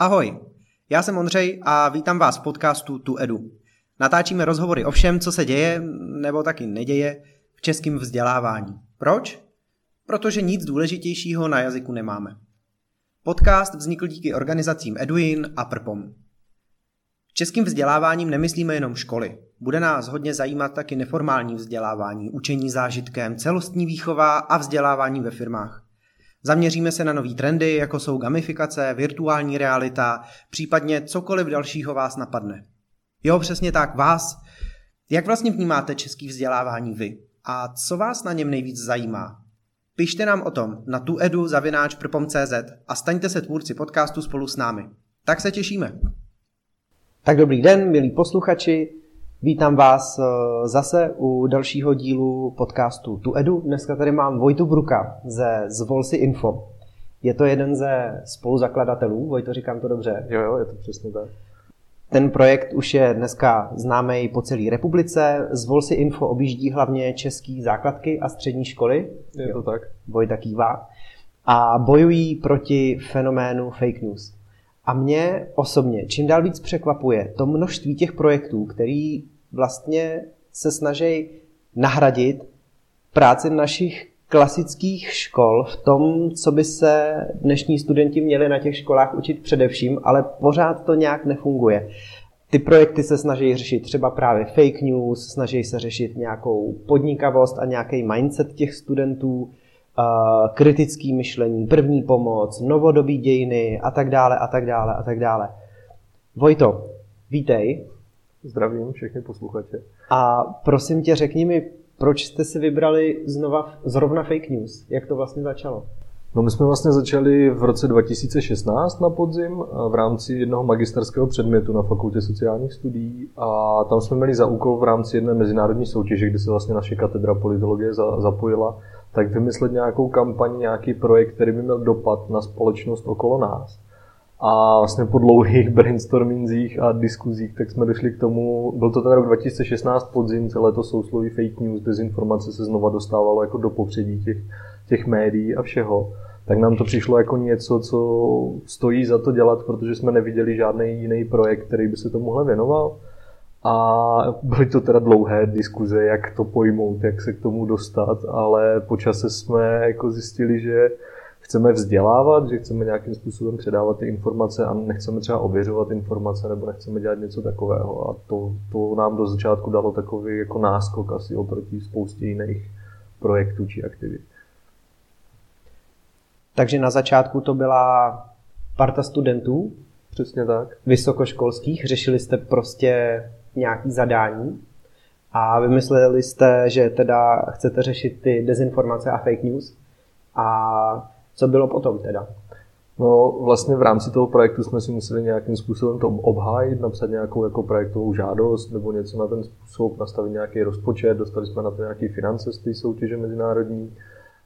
Ahoj, já jsem Ondřej a vítám vás v podcastu Tu Edu. Natáčíme rozhovory o všem, co se děje, nebo taky neděje, v českém vzdělávání. Proč? Protože nic důležitějšího na jazyku nemáme. Podcast vznikl díky organizacím Eduin a Prpom. Českým vzděláváním nemyslíme jenom školy. Bude nás hodně zajímat taky neformální vzdělávání, učení zážitkem, celostní výchova a vzdělávání ve firmách. Zaměříme se na nové trendy, jako jsou gamifikace, virtuální realita, případně cokoliv dalšího vás napadne. Jo, přesně tak, vás. Jak vlastně vnímáte český vzdělávání vy? A co vás na něm nejvíc zajímá? Pište nám o tom na tu edu zavináč a staňte se tvůrci podcastu spolu s námi. Tak se těšíme. Tak dobrý den, milí posluchači. Vítám vás eh, zase u dalšího dílu podcastu Tu Edu. Dneska tady mám Vojtu Bruka ze Zvolsi Info. Je to jeden ze spoluzakladatelů, Vojto, říkám to dobře? Jo, jo, je to přesně tak. Ten projekt už je dneska známý po celé republice. Zvolsi Info objíždí hlavně české základky a střední školy. Je to jo. tak. Vojta kývá. A bojují proti fenoménu fake news. A mě osobně čím dál víc překvapuje to množství těch projektů, který vlastně se snaží nahradit práci našich klasických škol v tom, co by se dnešní studenti měli na těch školách učit především, ale pořád to nějak nefunguje. Ty projekty se snaží řešit třeba právě fake news, snaží se řešit nějakou podnikavost a nějaký mindset těch studentů, kritický myšlení, první pomoc, novodobí dějiny a tak dále a tak dále a tak dále. Vojto, vítej. Zdravím všechny posluchače. A prosím tě, řekni mi, proč jste si vybrali znova, zrovna fake news? Jak to vlastně začalo? No my jsme vlastně začali v roce 2016 na podzim v rámci jednoho magisterského předmětu na Fakultě sociálních studií a tam jsme měli za úkol v rámci jedné mezinárodní soutěže, kde se vlastně naše katedra politologie zapojila, tak vymyslet nějakou kampaň, nějaký projekt, který by měl dopad na společnost okolo nás. A vlastně po dlouhých brainstormingzích a diskuzích, tak jsme došli k tomu, byl to ten rok 2016 podzim, celé to sousloví fake news, dezinformace se znova dostávalo jako do popředí těch, těch médií a všeho. Tak nám to přišlo jako něco, co stojí za to dělat, protože jsme neviděli žádný jiný projekt, který by se tomuhle věnoval. A byly to teda dlouhé diskuze, jak to pojmout, jak se k tomu dostat, ale po čase jsme jako zjistili, že chceme vzdělávat, že chceme nějakým způsobem předávat ty informace a nechceme třeba ověřovat informace nebo nechceme dělat něco takového. A to, to nám do začátku dalo takový jako náskok asi oproti spoustě jiných projektů či aktivit. Takže na začátku to byla parta studentů? Přesně tak. Vysokoškolských. Řešili jste prostě nějaký zadání a vymysleli jste, že teda chcete řešit ty dezinformace a fake news. A co bylo potom teda? No vlastně v rámci toho projektu jsme si museli nějakým způsobem to obhájit, napsat nějakou jako projektovou žádost nebo něco na ten způsob, nastavit nějaký rozpočet, dostali jsme na to nějaké finance z té soutěže mezinárodní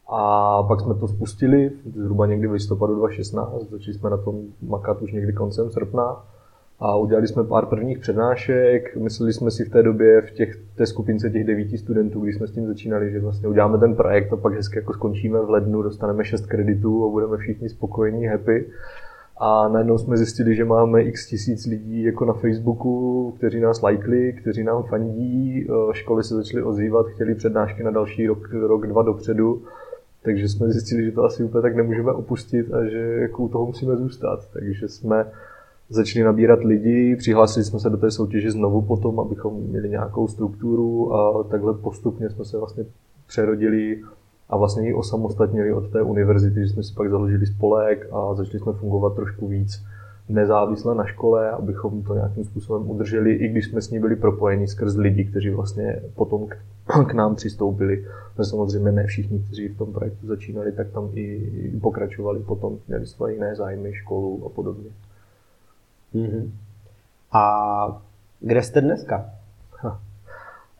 a pak jsme to spustili zhruba někdy v listopadu 2016, začali jsme na tom makat už někdy koncem srpna a udělali jsme pár prvních přednášek. Mysleli jsme si v té době v těch, té skupince těch devíti studentů, když jsme s tím začínali, že vlastně uděláme ten projekt a pak hezky jako skončíme v lednu, dostaneme šest kreditů a budeme všichni spokojení, happy. A najednou jsme zjistili, že máme x tisíc lidí jako na Facebooku, kteří nás lajkli, kteří nám fandí, školy se začaly ozývat, chtěli přednášky na další rok, rok, dva dopředu. Takže jsme zjistili, že to asi úplně tak nemůžeme opustit a že jako u toho musíme zůstat. Takže jsme začali nabírat lidi, přihlásili jsme se do té soutěže znovu potom, abychom měli nějakou strukturu a takhle postupně jsme se vlastně přerodili a vlastně ji osamostatnili od té univerzity, že jsme si pak založili spolek a začali jsme fungovat trošku víc nezávisle na škole, abychom to nějakým způsobem udrželi, i když jsme s ní byli propojeni skrz lidi, kteří vlastně potom k, nám přistoupili. No samozřejmě ne všichni, kteří v tom projektu začínali, tak tam i pokračovali potom, měli své jiné zájmy, školu a podobně. Mm-hmm. A kde jste dneska?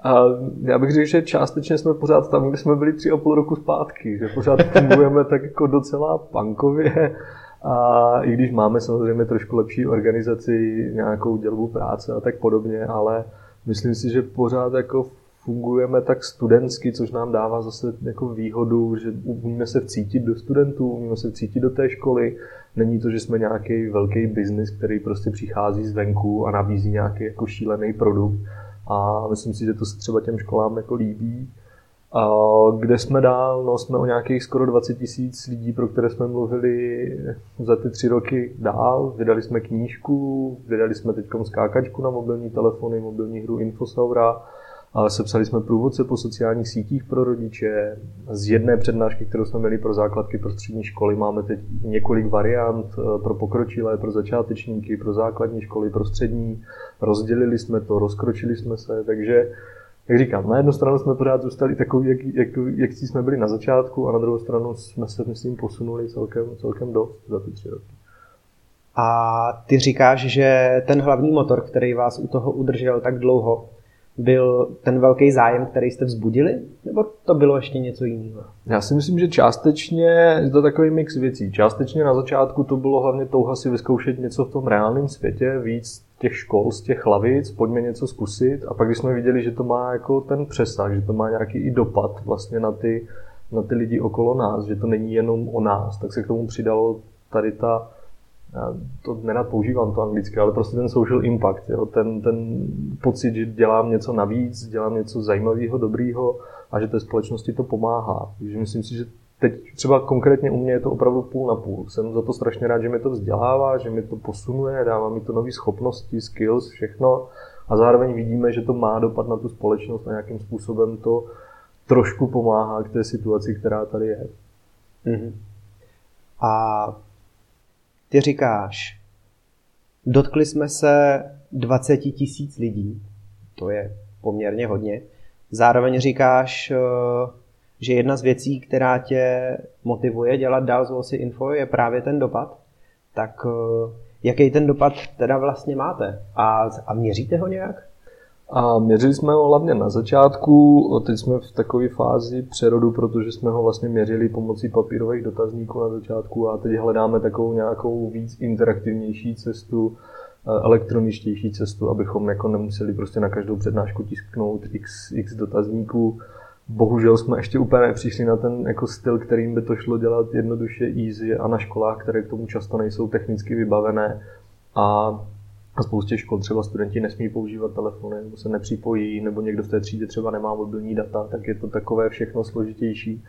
A já bych řekl, že částečně jsme pořád tam, kde jsme byli tři a půl roku zpátky, že pořád fungujeme tak jako docela punkově a i když máme samozřejmě trošku lepší organizaci, nějakou dělbu práce a tak podobně, ale myslím si, že pořád jako fungujeme tak studentsky, což nám dává zase jako výhodu, že umíme se vcítit do studentů, umíme se vcítit do té školy. Není to, že jsme nějaký velký biznis, který prostě přichází zvenku a nabízí nějaký jako šílený produkt. A myslím si, že to se třeba těm školám jako líbí. A kde jsme dál? No jsme o nějakých skoro 20 tisíc lidí, pro které jsme mluvili za ty tři roky dál. Vydali jsme knížku, vydali jsme teď skákačku na mobilní telefony, mobilní hru Infosaura, sepsali jsme průvodce po sociálních sítích pro rodiče. Z jedné přednášky, kterou jsme měli pro základky pro střední školy, máme teď několik variant eh, pro pokročilé, pro začátečníky, pro základní školy, pro střední. Rozdělili jsme to, rozkročili jsme se, takže jak říkám, na jednu stranu jsme pořád zůstali takový, jak, jak, jak jsme byli na začátku, a na druhou stranu jsme se, myslím, posunuli celkem, celkem dost za ty tři roky. A ty říkáš, že ten hlavní motor, který vás u toho udržel tak dlouho, byl ten velký zájem, který jste vzbudili? Nebo to bylo ještě něco jiného? Já si myslím, že částečně je to takový mix věcí. Částečně na začátku to bylo hlavně touha si vyzkoušet něco v tom reálném světě, víc těch škol, z těch hlavic, pojďme něco zkusit. A pak, když jsme viděli, že to má jako ten přesah, že to má nějaký i dopad vlastně na ty, na ty lidi okolo nás, že to není jenom o nás, tak se k tomu přidalo tady ta já to nerad používám to anglicky, ale prostě ten social impact, jo? Ten, ten pocit, že dělám něco navíc, dělám něco zajímavého, dobrýho a že té společnosti to pomáhá. Takže myslím si, že teď třeba konkrétně u mě je to opravdu půl na půl. Jsem za to strašně rád, že mi to vzdělává, že mi to posunuje, dává mi to nové schopnosti, skills, všechno a zároveň vidíme, že to má dopad na tu společnost a nějakým způsobem to trošku pomáhá k té situaci, která tady je. Mm-hmm. A ty říkáš, dotkli jsme se 20 tisíc lidí, to je poměrně hodně. Zároveň říkáš, eh, že jedna z věcí, která tě motivuje dělat dál z Vosy Info, je právě ten dopad. Tak eh, jaký ten dopad teda vlastně máte? A, a měříte ho nějak? A měřili jsme ho hlavně na začátku, teď jsme v takové fázi přerodu, protože jsme ho vlastně měřili pomocí papírových dotazníků na začátku a teď hledáme takovou nějakou víc interaktivnější cestu, eh, elektroničtější cestu, abychom jako nemuseli prostě na každou přednášku tisknout x, x dotazníků. Bohužel jsme ještě úplně nepřišli na ten jako styl, kterým by to šlo dělat jednoduše easy a na školách, které k tomu často nejsou technicky vybavené. A a spoustě škol třeba studenti nesmí používat telefony, nebo se nepřipojí, nebo někdo v té třídě třeba nemá mobilní data, tak je to takové všechno složitější.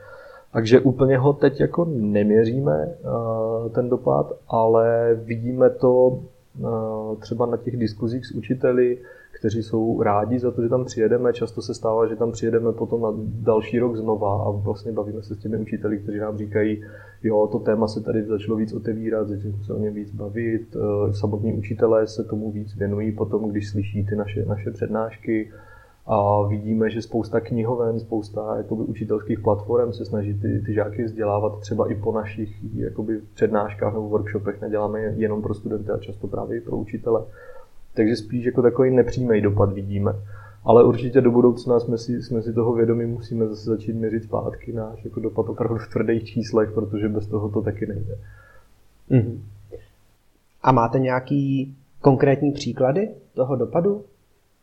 Takže úplně ho teď jako neměříme, eh, ten dopad, ale vidíme to eh, třeba na těch diskuzích s učiteli, kteří jsou rádi za to, že tam přijedeme. Často se stává, že tam přijedeme potom na další rok znova a vlastně bavíme se s těmi učiteli, kteří nám říkají, jo, to téma se tady začalo víc otevírat, začalo se o něm víc bavit, eh, samotní učitelé se tomu víc věnují potom, když slyší ty naše, naše přednášky a vidíme, že spousta knihoven, spousta jakoby, učitelských platform se snaží ty, ty žáky vzdělávat třeba i po našich jakoby, přednáškách nebo workshopech. Neděláme jenom pro studenty a často právě i pro učitele. Takže spíš jako takový nepřímý dopad vidíme. Ale určitě do budoucna jsme si, jsme si toho vědomi, musíme zase začít měřit zpátky náš jako dopad opravdu v tvrdých číslech, protože bez toho to taky nejde. Mm-hmm. A máte nějaký konkrétní příklady toho dopadu?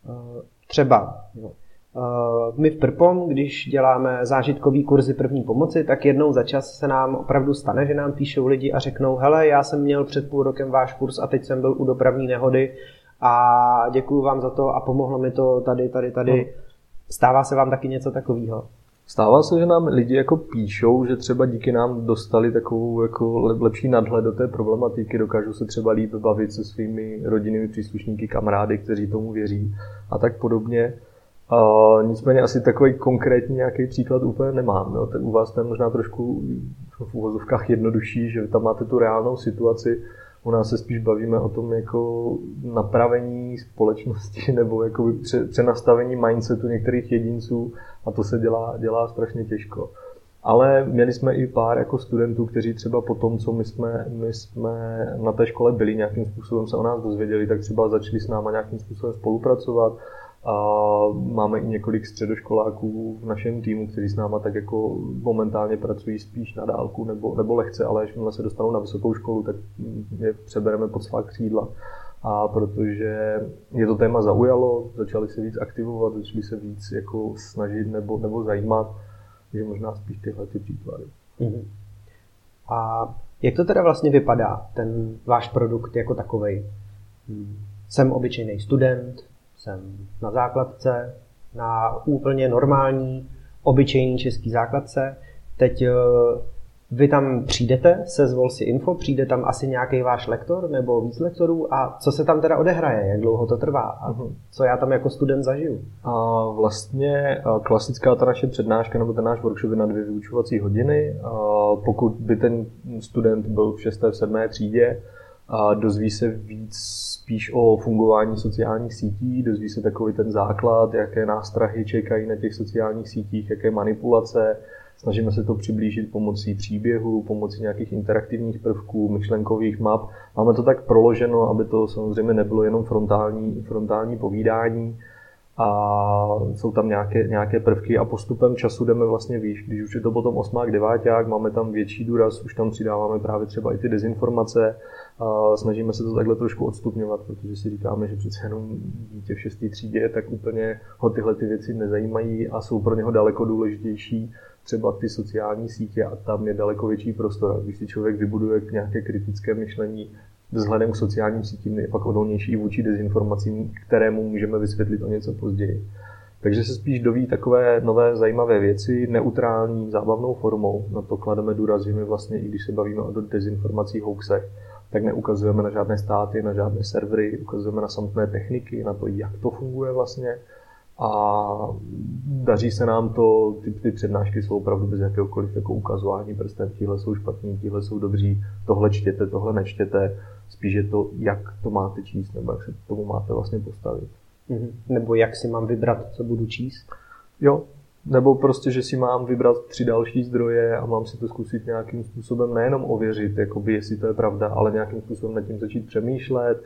Eh, třeba jo. Eh, my v Prpom, když děláme zážitkový kurzy první pomoci, tak jednou za čas se nám opravdu stane, že nám píšou lidi a řeknou, hele, já jsem měl před půl rokem váš kurz a teď jsem byl u dopravní nehody a děkuju vám za to a pomohlo mi to tady, tady, tady. No. Stává se vám taky něco takového? Stává se, že nám lidi jako píšou, že třeba díky nám dostali takovou jako lepší nadhled do té problematiky, dokážou se třeba líp bavit se svými rodinnými příslušníky, kamarády, kteří tomu věří a tak podobně. A nicméně asi takový konkrétní nějaký příklad úplně nemám. Jo. Tak u vás to je možná trošku v úvozovkách jednodušší, že tam máte tu reálnou situaci, u nás se spíš bavíme o tom jako napravení společnosti nebo jako přenastavení mindsetu některých jedinců a to se dělá, dělá strašně těžko. Ale měli jsme i pár jako studentů, kteří třeba po tom, co my jsme, my jsme na té škole byli, nějakým způsobem se o nás dozvěděli, tak třeba začali s náma nějakým způsobem spolupracovat a máme i několik středoškoláků v našem týmu, kteří s náma tak jako momentálně pracují spíš na dálku nebo, nebo lehce, ale až se dostanou na vysokou školu, tak je přebereme pod svá křídla. a protože je to téma zaujalo, začali se víc aktivovat, začali se víc jako snažit nebo, nebo zajímat, že možná spíš tyhle ty příklady. Mm-hmm. A jak to teda vlastně vypadá, ten váš produkt jako takový? Hmm. Jsem obyčejný student, jsem na základce, na úplně normální, obyčejný český základce. Teď eh, vy tam přijdete, se zvol si info, přijde tam asi nějaký váš lektor nebo víc lektorů a co se tam teda odehraje, jak dlouho to trvá a mhm. co já tam jako student zažiju? A vlastně klasická ta naše přednáška nebo ten náš workshop je na dvě vyučovací hodiny. A pokud by ten student byl v 6. v 7. třídě, a dozví se víc spíš o fungování sociálních sítí, dozví se takový ten základ, jaké nástrahy čekají na těch sociálních sítích, jaké manipulace, Snažíme se to přiblížit pomocí příběhu, pomocí nějakých interaktivních prvků, myšlenkových map. Máme to tak proloženo, aby to samozřejmě nebylo jenom frontální, frontální povídání, a jsou tam nějaké, nějaké prvky a postupem času jdeme vlastně výš. Když už je to potom osmák, deváťák, máme tam větší důraz, už tam přidáváme právě třeba i ty dezinformace a snažíme se to takhle trošku odstupňovat, protože si říkáme, že přece jenom dítě v šestý třídě tak úplně ho tyhle ty věci nezajímají a jsou pro něho daleko důležitější třeba ty sociální sítě a tam je daleko větší prostor. Když si člověk vybuduje nějaké kritické myšlení vzhledem k sociálním sítím, je pak odolnější vůči dezinformacím, kterému můžeme vysvětlit o něco později. Takže se spíš doví takové nové zajímavé věci neutrální, zábavnou formou. Na to klademe důraz, že my vlastně, i když se bavíme o dezinformacích, hoaxech, tak neukazujeme na žádné státy, na žádné servery, ukazujeme na samotné techniky, na to, jak to funguje vlastně, a daří se nám to, ty, ty přednášky jsou opravdu bez jakéhokoliv jako ukazování prstem, tihle jsou špatní, tihle jsou dobří, tohle čtěte, tohle nečtěte, spíš je to, jak to máte číst, nebo jak se k tomu máte vlastně postavit. Mm-hmm. Nebo jak si mám vybrat, co budu číst? Jo, nebo prostě, že si mám vybrat tři další zdroje a mám si to zkusit nějakým způsobem nejenom ověřit, jakoby, jestli to je pravda, ale nějakým způsobem nad tím začít přemýšlet,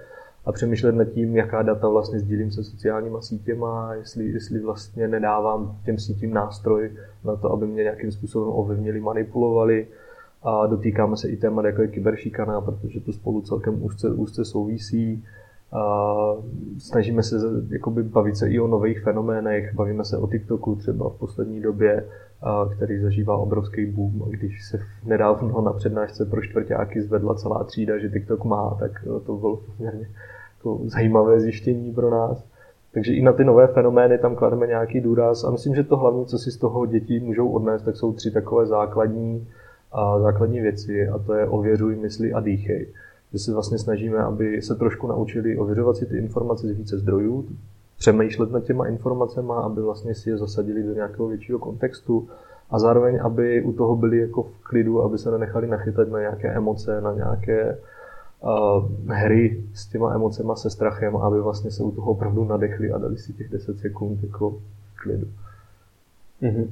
a přemýšlet nad tím, jaká data vlastně sdílím se sociálníma sítěma, jestli, jestli vlastně nedávám těm sítím nástroj na to, aby mě nějakým způsobem ovlivnili, manipulovali. A dotýkáme se i témat, jako je kyberšikana, protože to spolu celkem úzce, úzce souvisí. A snažíme se jakoby, bavit se i o nových fenoménech, bavíme se o TikToku třeba v poslední době, a, který zažívá obrovský boom. Když se nedávno na přednášce pro čtvrtáky zvedla celá třída, že TikTok má, tak to bylo poměrně jako zajímavé zjištění pro nás. Takže i na ty nové fenomény tam klademe nějaký důraz a myslím, že to hlavně, co si z toho dětí můžou odnést, tak jsou tři takové základní, a základní věci a to je ověřuj, mysli a dýchej. Že se vlastně snažíme, aby se trošku naučili ověřovat si ty informace z více zdrojů, přemýšlet nad těma informacemi, aby vlastně si je zasadili do nějakého většího kontextu a zároveň, aby u toho byli jako v klidu, aby se nenechali nachytat na nějaké emoce, na nějaké hry s těma emocema, se strachem, aby vlastně se u toho opravdu nadechli a dali si těch 10 sekund jako klidu. Mm-hmm.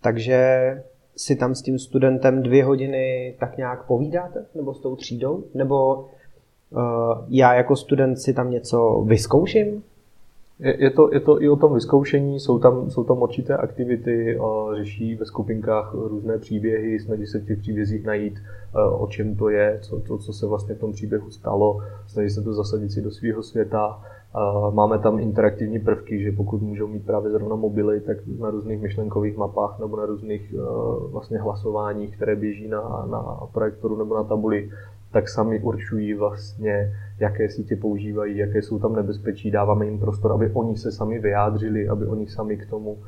Takže si tam s tím studentem dvě hodiny tak nějak povídáte? Nebo s tou třídou? Nebo uh, já jako student si tam něco vyzkouším? Je, je, to, je to i o tom vyzkoušení, jsou tam, jsou tam určité aktivity, řeší ve skupinkách různé příběhy, snaží se v těch příbězích najít, o čem to je, co, to, co se vlastně v tom příběhu stalo, snaží se to zasadit si do svého světa. Máme tam interaktivní prvky, že pokud můžou mít právě zrovna mobily, tak na různých myšlenkových mapách nebo na různých vlastně hlasováních, které běží na, na projektoru nebo na tabuli, tak sami určují vlastně, jaké sítě používají, jaké jsou tam nebezpečí, dáváme jim prostor, aby oni se sami vyjádřili, aby oni sami k tomu,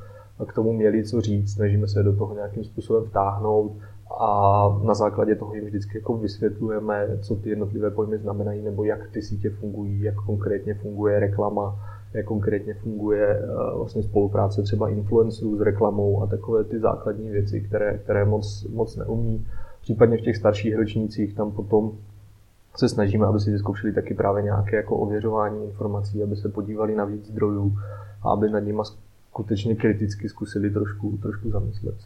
k tomu měli co říct, snažíme se do toho nějakým způsobem vtáhnout a na základě toho jim vždycky jako vysvětlujeme, co ty jednotlivé pojmy znamenají, nebo jak ty sítě fungují, jak konkrétně funguje reklama, jak konkrétně funguje eh, vlastně spolupráce třeba influencerů s reklamou a takové ty základní věci, které, které moc, moc neumí. Případně v těch starších ročnících tam potom se snažíme, aby si vyzkoušeli taky právě nějaké jako ověřování informací, aby se podívali na víc zdrojů a aby nad nimi skutečně kriticky zkusili trošku, trošku zamyslet.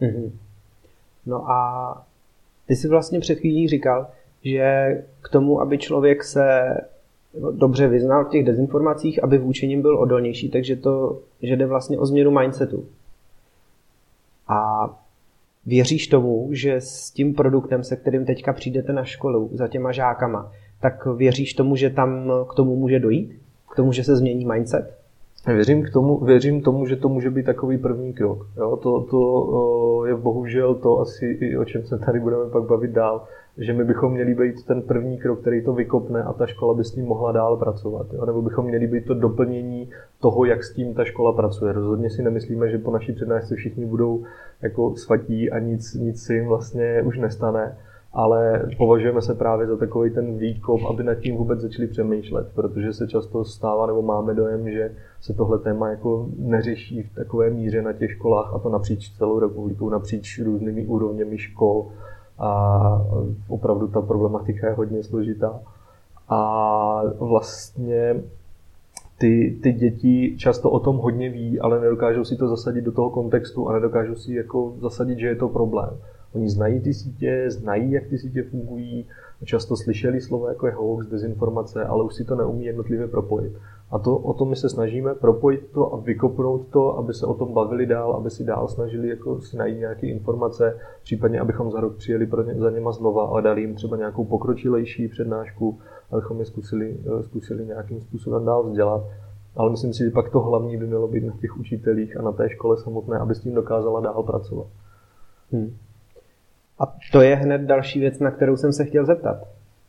Mm-hmm. No a ty jsi vlastně před chvílí říkal, že k tomu, aby člověk se dobře vyznal v těch dezinformacích, aby vůči nim byl odolnější, takže to, že jde vlastně o změnu mindsetu. A Věříš tomu, že s tím produktem, se kterým teďka přijdete na školu, za těma žákama, tak věříš tomu, že tam k tomu může dojít? K tomu, že se změní mindset? Věřím, k tomu, věřím tomu, že to může být takový první krok. Jo? To, to je bohužel to asi, i o čem se tady budeme pak bavit dál, že my bychom měli být ten první krok, který to vykopne a ta škola by s tím mohla dál pracovat. Jo? Nebo bychom měli být to doplnění toho, jak s tím ta škola pracuje. Rozhodně si nemyslíme, že po naší přednášce všichni budou jako svatí a nic, nic si jim vlastně už nestane ale považujeme se právě za takový ten výkop, aby nad tím vůbec začali přemýšlet, protože se často stává, nebo máme dojem, že se tohle téma jako neřeší v takové míře na těch školách, a to napříč celou republikou, napříč různými úrovněmi škol a opravdu ta problematika je hodně složitá. A vlastně ty, ty děti často o tom hodně ví, ale nedokážou si to zasadit do toho kontextu a nedokážou si jako zasadit, že je to problém. Oni znají ty sítě, znají, jak ty sítě fungují, často slyšeli slovo jako je hoax, dezinformace, ale už si to neumí jednotlivě propojit. A to, o to my se snažíme propojit to a vykopnout to, aby se o tom bavili dál, aby si dál snažili jako si najít nějaké informace, případně abychom za rok přijeli pro ně, za něma znova a dali jim třeba nějakou pokročilejší přednášku, abychom je zkusili, eh, zkusili nějakým způsobem dál vzdělat. Ale myslím si, že pak to hlavní by mělo být na těch učitelích a na té škole samotné, aby s tím dokázala dál pracovat. Hmm. A to je hned další věc, na kterou jsem se chtěl zeptat.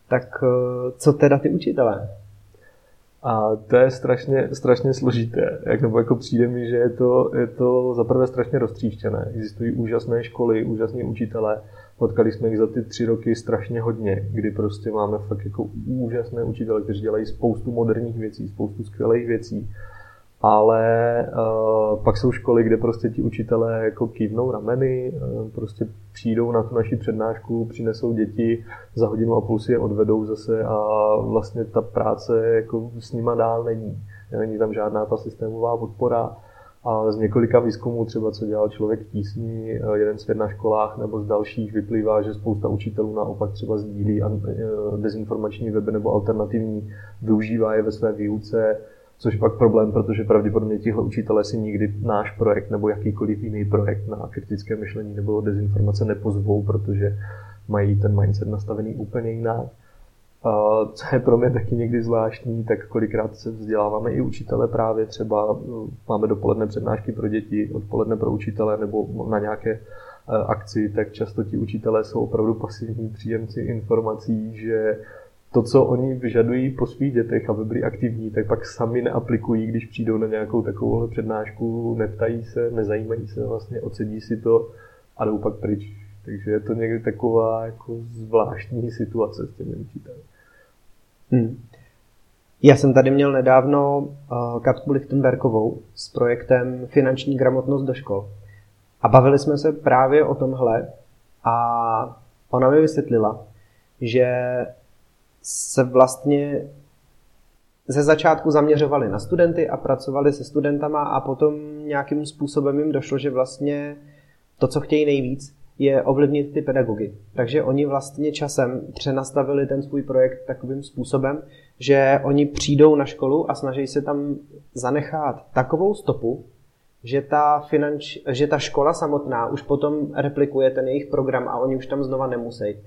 Tak eh, co teda ty učitelé? A to je strašně, strašně složité. Jak, nebo jako přijde mi, že je to, je to zaprvé strašně roztříštěné. Existují úžasné školy, úžasní učitelé. Potkali jsme jich za ty tři roky strašně hodně, kdy prostě máme fakt jako úžasné učitele, kteří dělají spoustu moderních věcí, spoustu skvělých věcí ale uh, pak jsou školy, kde prostě ti učitelé jako kývnou rameny, uh, prostě přijdou na tu naši přednášku, přinesou děti, za hodinu a půl si je odvedou zase a vlastně ta práce jako s nima dál není. Není tam žádná ta systémová podpora. A z několika výzkumů, třeba co dělal člověk tísní, eh, jeden svět na školách nebo z dalších, vyplývá, že spousta učitelů naopak třeba sdílí dezinformační weby nebo alternativní, využívá je ve své výuce, Což je pak problém, protože pravděpodobně tihle učitelé si nikdy náš projekt nebo jakýkoliv jiný projekt na kritické myšlení nebo dezinformace nepozvou, protože mají ten mindset nastavený úplně jinak. A co je pro mě taky někdy zvláštní, tak kolikrát se vzděláváme i učitele právě třeba, máme dopoledne přednášky pro děti, odpoledne pro učitele nebo na nějaké e, akci, tak často ti učitelé jsou opravdu pasivní příjemci informací, že to, co oni vyžadují po svých dětech, aby byli aktivní, tak pak sami neaplikují, když přijdou na nějakou takovou přednášku, neptají se, nezajímají se vlastně, ocedí si to a jdou pak pryč. Takže je to někdy taková jako zvláštní situace s těmi učiteli. Hmm. Já jsem tady měl nedávno uh, Katku Lichtenbergovou s projektem Finanční gramotnost do škol. A bavili jsme se právě o tomhle a ona mi vysvětlila, že se vlastně ze začátku zaměřovali na studenty a pracovali se studentama a potom nějakým způsobem jim došlo, že vlastně to, co chtějí nejvíc, je ovlivnit ty pedagogy. Takže oni vlastně časem přenastavili ten svůj projekt takovým způsobem, že oni přijdou na školu a snaží se tam zanechat takovou stopu, že ta, finanč, že ta škola samotná už potom replikuje ten jejich program a oni už tam znova nemusí.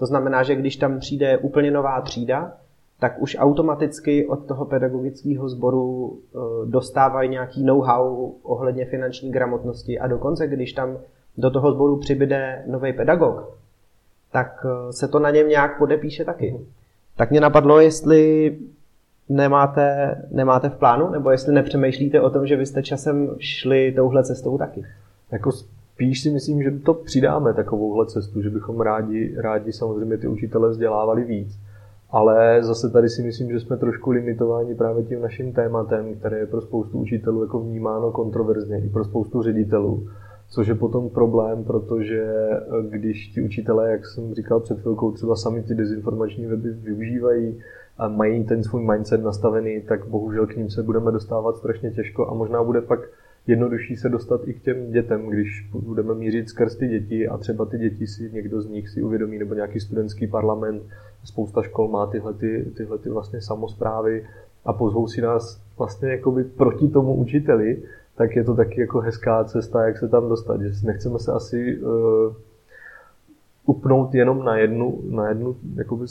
To znamená, že když tam přijde úplně nová třída, tak už automaticky od toho pedagogického sboru eh, dostávají nějaký know-how ohledně finanční gramotnosti a dokonce, když tam do toho sboru přibyde nový pedagog, tak eh, se to na něm nějak podepíše taky. Tak mě napadlo, jestli nemáte, nemáte v plánu, nebo jestli nepřemýšlíte o tom, že byste časem šli touhle cestou taky. Jako Spíš si myslím, že to přidáme takovouhle cestu, že bychom rádi, rádi samozřejmě ty učitele vzdělávali víc. Ale zase tady si myslím, že jsme trošku limitováni právě tím naším tématem, které je pro spoustu učitelů jako vnímáno kontroverzně, i pro spoustu ředitelů. Což je potom problém, protože eh, když ti učitelé, jak jsem říkal před chvilkou, třeba sami ty dezinformační weby využívají a mají ten svůj mindset nastavený, tak bohužel k ním se budeme dostávat strašně těžko a možná bude pak jednodušší se dostat i k těm dětem, když budeme mířit skrz ty děti a třeba ty děti si někdo z nich si uvědomí, nebo nějaký studentský parlament, spousta škol má tyhle, ty, tyhle ty vlastně samozprávy a pozvou si nás vlastně jakoby proti tomu učiteli, tak je to taky jako hezká cesta, jak se tam dostat. Že nechceme se asi uh, upnout jenom na jednu, na jednu jakoby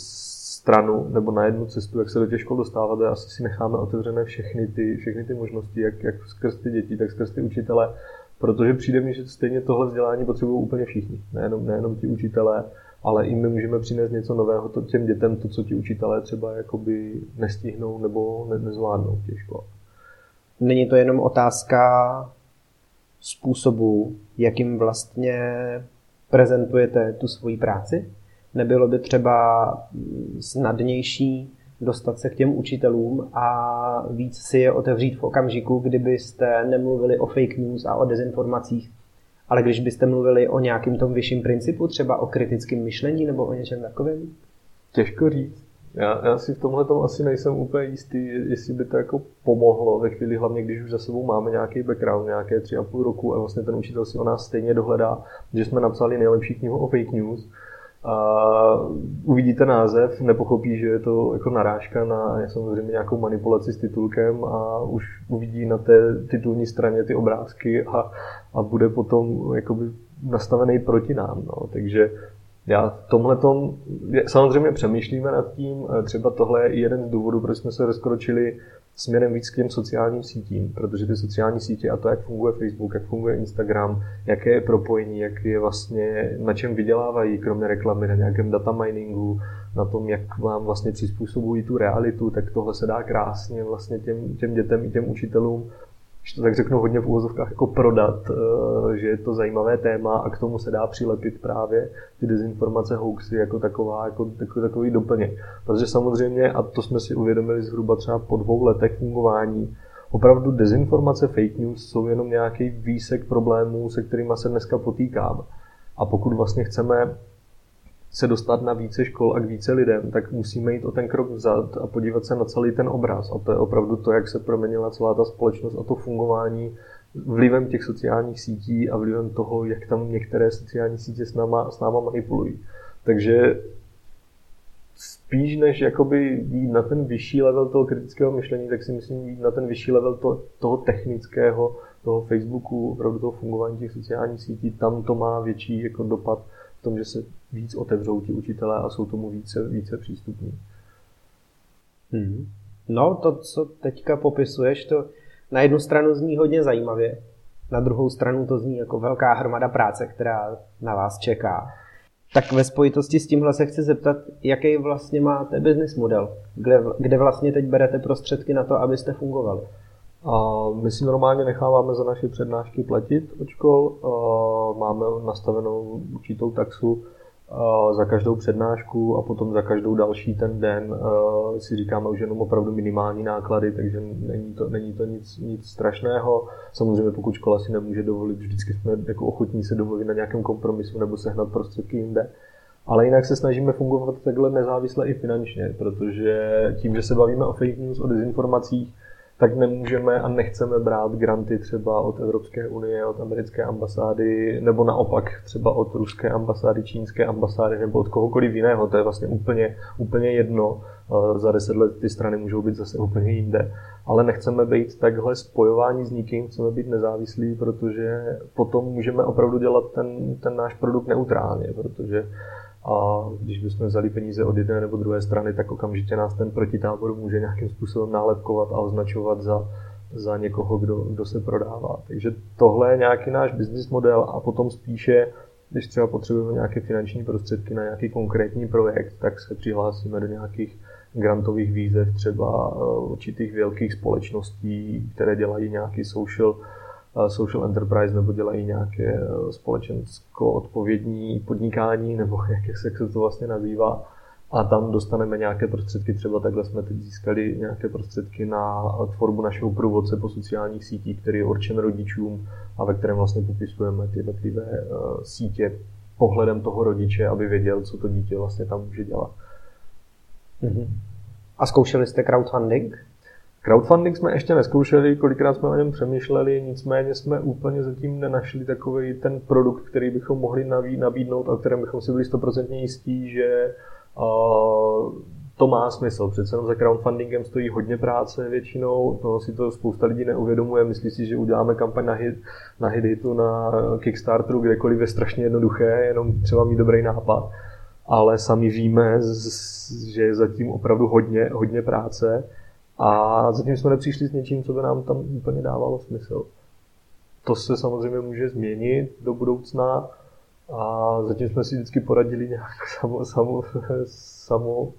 stranu nebo na jednu cestu, jak se do těch škol dostávat, a asi si necháme otevřené všechny ty, všechny ty možnosti, jak, jak skrz ty děti, tak skrz ty učitele, protože přijde mi, že stejně tohle vzdělání potřebují úplně všichni, nejenom, nejenom ti učitelé, ale i my můžeme přinést něco nového to, těm dětem, to, co ti učitelé třeba jakoby nestihnou nebo ne, nezvládnou v těch školách. Není to jenom otázka způsobu, jakým vlastně prezentujete tu svoji práci? Nebylo by třeba snadnější dostat se k těm učitelům a víc si je otevřít v okamžiku, kdybyste nemluvili o fake news a o dezinformacích, ale když byste mluvili o nějakým tom vyšším principu, třeba o kritickém myšlení nebo o něčem takovém? Těžko říct. Já, já si v tomhle tom asi nejsem úplně jistý, jestli by to jako pomohlo ve chvíli, hlavně když už za sebou máme nějaký background, nějaké tři a půl roku a vlastně ten učitel si o nás stejně dohledá, že jsme napsali nejlepší knihu o fake news, a uvidíte název, nepochopí, že je to jako narážka na samozřejmě nějakou manipulaci s titulkem a už uvidí na té titulní straně ty obrázky a, a bude potom jakoby nastavený proti nám. No. Takže já v tomhle samozřejmě přemýšlíme nad tím, třeba tohle je jeden z důvodů, proč jsme se rozkročili směrem víc k těm sociálním sítím, protože ty sociální sítě a to, jak funguje Facebook, jak funguje Instagram, jaké je propojení, jak je vlastně, na čem vydělávají, kromě reklamy, na nějakém data miningu, na tom, jak vám vlastně přizpůsobují tu realitu, tak tohle se dá krásně vlastně těm, těm dětem i těm učitelům když to tak řeknu hodně v úvozovkách, jako prodat, eh, že je to zajímavé téma a k tomu se dá přilepit právě ty dezinformace, hoaxy jako taková, jako takový, takový doplněk. Protože samozřejmě, a to jsme si uvědomili zhruba třeba po dvou letech fungování, opravdu dezinformace, fake news jsou jenom nějaký výsek problémů, se kterými se dneska potýkáme. A pokud vlastně chceme se dostat na více škol a k více lidem, tak musíme jít o ten krok vzad a podívat se na celý ten obraz. A to je opravdu to, jak se proměnila celá ta společnost a to fungování vlivem těch sociálních sítí a vlivem toho, jak tam některé sociální sítě s náma, s náma manipulují. Takže spíš než jakoby jít na ten vyšší level toho kritického myšlení, tak si myslím jít na ten vyšší level to, toho technického, toho Facebooku, opravdu toho fungování těch sociálních sítí, tam to má větší jako dopad v tom, že se víc otevřou ti učitelé a jsou tomu více, více přístupní. Hmm. No, to, co teďka popisuješ, to na jednu stranu zní hodně zajímavě, na druhou stranu to zní jako velká hromada práce, která na vás čeká. Tak ve spojitosti s tímhle se chci zeptat, jaký vlastně máte business model? Kde, kde vlastně teď berete prostředky na to, abyste fungovali? A my si normálně necháváme za naše přednášky platit od škol. Máme nastavenou určitou taxu za každou přednášku a potom za každou další ten den si říkáme už jenom opravdu minimální náklady, takže není to, není to nic, nic strašného. Samozřejmě pokud škola si nemůže dovolit, vždycky jsme jako ochotní se domluvit na nějakém kompromisu nebo sehnat prostředky jinde. Ale jinak se snažíme fungovat takhle nezávisle i finančně, protože tím, že se bavíme o fake news, o dezinformacích, tak nemůžeme a nechceme brát granty třeba od Evropské unie, od americké ambasády, nebo naopak třeba od ruské ambasády, čínské ambasády, nebo od kohokoliv jiného. To je vlastně úplně, úplně jedno. Eh, za deset let ty strany můžou být zase úplně jinde. Ale nechceme být takhle spojování s nikým, chceme být nezávislí, protože potom můžeme opravdu dělat ten, ten náš produkt neutrálně, protože a když bychom vzali peníze od jedné nebo druhé strany, tak okamžitě nás ten protitábor může nějakým způsobem nálepkovat a označovat za, za někoho, kdo, kdo se prodává. Takže tohle je nějaký náš business model a potom spíše, když třeba potřebujeme nějaké finanční prostředky na nějaký konkrétní projekt, tak se přihlásíme do nějakých grantových výzev třeba eh, určitých velkých společností, které dělají nějaký social social enterprise nebo dělají nějaké eh, společensko-odpovědní podnikání, nebo jak se to vlastně nazývá. A tam dostaneme nějaké prostředky, třeba takhle jsme teď získali nějaké prostředky na tvorbu našeho průvodce po sociálních sítích, který je určen rodičům a ve kterém vlastně popisujeme ty jednotlivé eh, sítě pohledem toho rodiče, aby věděl, co to dítě vlastně tam může dělat. Mm-hmm. A zkoušeli jste crowdfunding? Crowdfunding jsme ještě neskoušeli, kolikrát jsme o něm přemýšleli, nicméně jsme úplně zatím nenašli takový ten produkt, který bychom mohli nabídnout a kterém bychom si byli stoprocentně jistí, že to má smysl. Přece jenom za crowdfundingem stojí hodně práce většinou, toho si to spousta lidí neuvědomuje, myslí si, že uděláme kampaň na hit, na hit hitu, na Kickstarteru, kdekoliv je strašně jednoduché, jenom třeba mít dobrý nápad ale sami víme, že je zatím opravdu hodně, hodně práce a zatím jsme nepřišli s něčím, co by nám tam úplně dávalo smysl. To se samozřejmě může změnit do budoucna a zatím jsme si vždycky poradili nějak samo, samo, samo,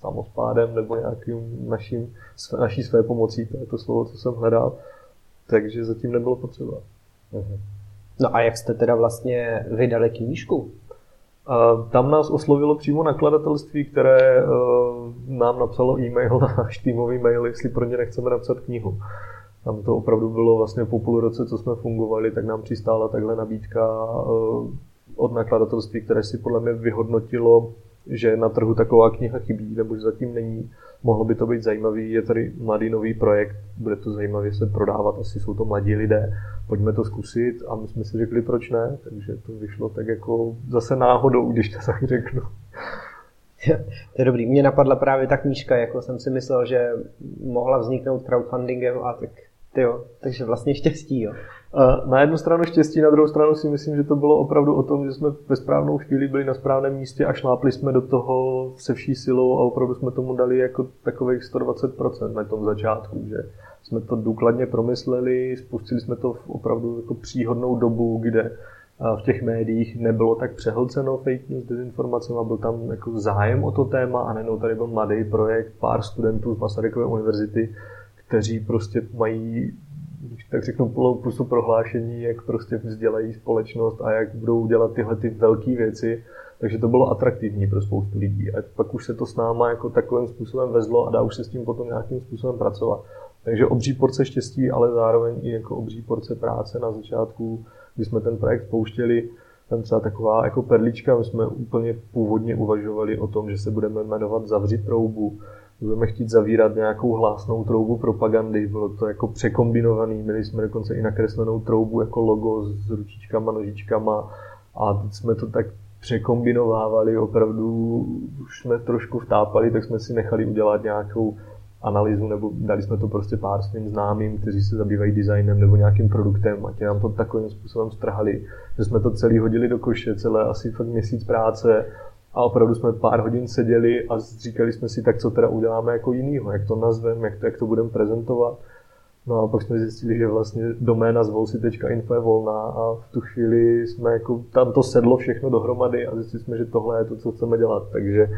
samospádem nebo nějakým naším, naší své pomocí, to je to slovo, co jsem hledal, takže zatím nebylo potřeba. Mhm. No a jak jste teda vlastně vydali knížku? Tam nás oslovilo přímo nakladatelství, které eh, nám napsalo e-mail na náš týmový mail, jestli pro ně nechceme napsat knihu. Tam to opravdu bylo vlastně po půl roce, co jsme fungovali, tak nám přistála takhle nabídka eh, od nakladatelství, které si podle mě vyhodnotilo, že na trhu taková kniha chybí, nebo že zatím není. Mohlo by to být zajímavý, je tady mladý nový projekt, bude to zajímavě se prodávat, asi jsou to mladí lidé, pojďme to zkusit a my jsme si řekli, proč ne, takže to vyšlo tak jako zase náhodou, když to tak řeknu. To je dobrý. Mně napadla právě ta knížka, jako jsem si myslel, že mohla vzniknout crowdfundingem a tak jo, takže vlastně štěstí, jo. Na jednu stranu štěstí, na druhou stranu si myslím, že to bylo opravdu o tom, že jsme ve správnou chvíli byli na správném místě a šlápli jsme do toho se vší silou a opravdu jsme tomu dali jako takových 120% na tom začátku, že jsme to důkladně promysleli, spustili jsme to v opravdu jako příhodnou dobu, kde v těch médiích nebylo tak přehlceno fake news, dezinformacemi a byl tam jako zájem o to téma a nejenom tady byl mladý projekt, pár studentů z Masarykové univerzity, kteří prostě mají tak řeknu plnou pusu prohlášení, jak prostě vzdělají společnost a jak budou dělat tyhle ty velké věci. Takže to bylo atraktivní pro spoustu lidí. A pak už se to s náma jako takovým způsobem vezlo a dá už se s tím potom nějakým způsobem pracovat. Takže obří porce štěstí, ale zároveň i jako obří porce práce na začátku, kdy jsme ten projekt pouštěli, tam třeba taková jako perlička, my jsme úplně původně uvažovali o tom, že se budeme jmenovat Zavřít troubu, budeme chtít zavírat nějakou hlásnou troubu propagandy. Bylo to jako překombinovaný, měli jsme dokonce i nakreslenou troubu jako logo s ručičkama, nožičkama a teď jsme to tak překombinovávali, opravdu už jsme trošku vtápali, tak jsme si nechali udělat nějakou analýzu, nebo dali jsme to prostě pár svým známým, kteří se zabývají designem nebo nějakým produktem a ti nám to takovým způsobem strhali, že jsme to celý hodili do koše, celé asi fakt měsíc práce a opravdu jsme pár hodin seděli a říkali jsme si, tak co teda uděláme jako jinýho, jak to nazveme, jak to, jak to budeme prezentovat. No a pak jsme zjistili, že vlastně doména zvolsi.info je volná a v tu chvíli jsme jako, tam to sedlo všechno dohromady a zjistili jsme, že tohle je to, co chceme dělat. Takže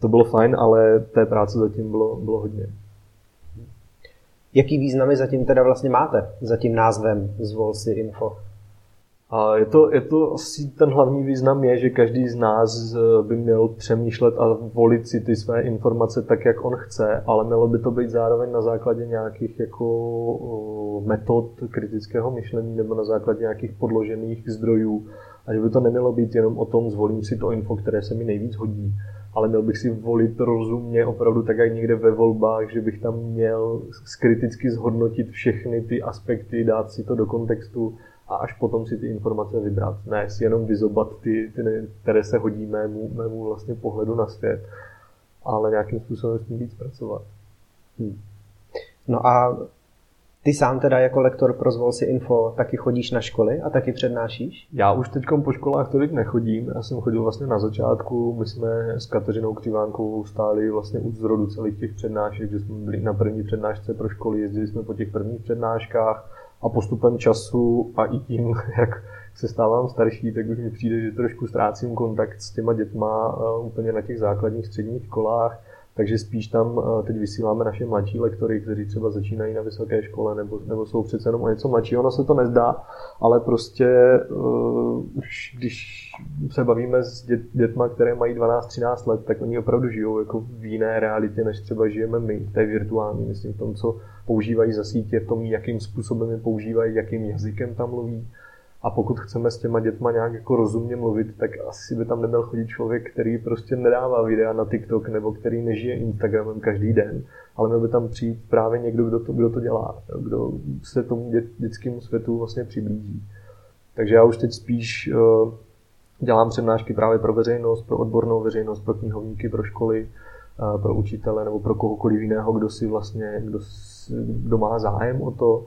to bylo fajn, ale té práce zatím bylo, bylo hodně. Jaký významy zatím teda vlastně máte za tím názvem Zvolsi Info? A je to, je to asi ten hlavní význam je, že každý z nás eh, by měl přemýšlet a volit si ty své informace tak, jak on chce, ale mělo by to být zároveň na základě nějakých jako metod kritického myšlení nebo na základě nějakých podložených zdrojů. A že by to nemělo být jenom o tom, zvolím si to info, které se mi nejvíc hodí, ale měl bych si volit rozumně, opravdu tak jak někde ve volbách, že bych tam měl kriticky zhodnotit všechny ty aspekty, dát si to do kontextu a až potom si ty informace vybrat. Ne si jenom vyzobat ty, ty které se hodí mému, mému vlastně pohledu na svět, ale nějakým způsobem s tím víc pracovat. Hmm. No a ty sám teda jako lektor pro Zvol si info taky chodíš na školy a taky přednášíš? Já už teď po školách tolik nechodím. Já jsem chodil vlastně na začátku. My jsme s Kateřinou Křivánkovou stáli vlastně u zrodu celých těch přednášek, že jsme byli na první přednášce pro školy, jezdili jsme po těch prvních přednáškách a postupem času a i tím, jak se stávám starší, tak už mi přijde, že trošku ztrácím kontakt s těma dětma eh, úplně na těch základních středních školách, takže spíš tam teď vysíláme naše mladší lektory, kteří třeba začínají na vysoké škole nebo, nebo jsou přece jenom o něco mladší. Ono se to nezdá, ale prostě uh, už když se bavíme s dět, dětma, které mají 12-13 let, tak oni opravdu žijou jako v jiné realitě, než třeba žijeme my, té virtuální, myslím v tom, co používají za sítě, v tom, jakým způsobem je používají, jakým jazykem tam mluví. A pokud chceme s těma dětma nějak jako rozumně mluvit, tak asi by tam neměl chodit člověk, který prostě nedává videa na TikTok nebo který nežije Instagramem každý den, ale měl by tam přijít právě někdo, kdo to, kdo to dělá, kdo se tomu dět, dětskému světu vlastně přiblíží. Takže já už teď spíš uh, dělám přednášky právě pro veřejnost, pro odbornou veřejnost, pro knihovníky, pro školy, uh, pro učitele nebo pro kohokoliv jiného, kdo si vlastně, kdo, kdo má zájem o to,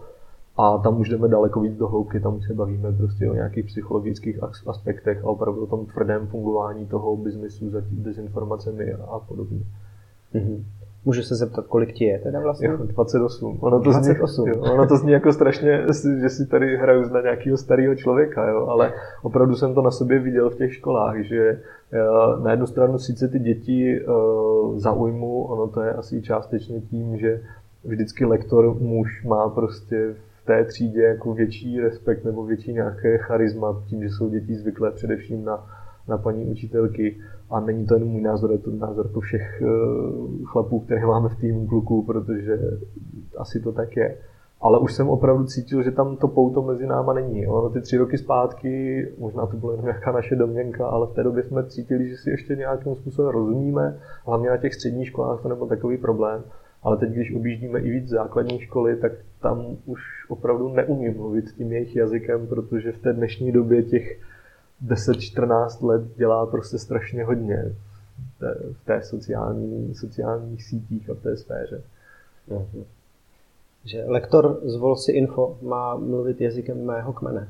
A tam už jdeme daleko víc do hloubky, tam už se bavíme prostě o nějakých psychologických aspektech a opravdu o tom tvrdém fungování toho biznesu za dezinformacemi a podobně. Mm-hmm. Můžu se zeptat, kolik ti je teda vlastně? Jo, 28. Ono to, 28. Zní, jo, ono to zní jako strašně, že si tady hraju na nějakého starého člověka, jo, ale opravdu jsem to na sobě viděl v těch školách, že eh, na jednu stranu sice ty děti uh, zaujmu, ono to je asi částečně tím, že vždycky lektor muž má prostě v té třídě jako větší respekt nebo větší nějaké charisma, tím, že jsou děti zvyklé především na, na paní učitelky. A není to jen můj názor, je to názor to všech uh, chlapů, které máme v týmu kluků, protože asi to tak je. Ale už jsem opravdu cítil, že tam to pouto mezi náma není. Ono ty tři roky zpátky, možná to jen nějaká naše domněnka, ale v té době jsme cítili, že si ještě nějakým způsobem rozumíme. Hlavně na těch středních školách to nebyl takový problém. Ale teď, když objíždíme i víc základní školy, tak tam už opravdu neumím mluvit tím jejich jazykem, protože v té dnešní době těch 10-14 let dělá prostě strašně hodně v té, sociální, sociálních sítích a v té sféře. Mhm. Že lektor z Volsi Info má mluvit jazykem mého kmene.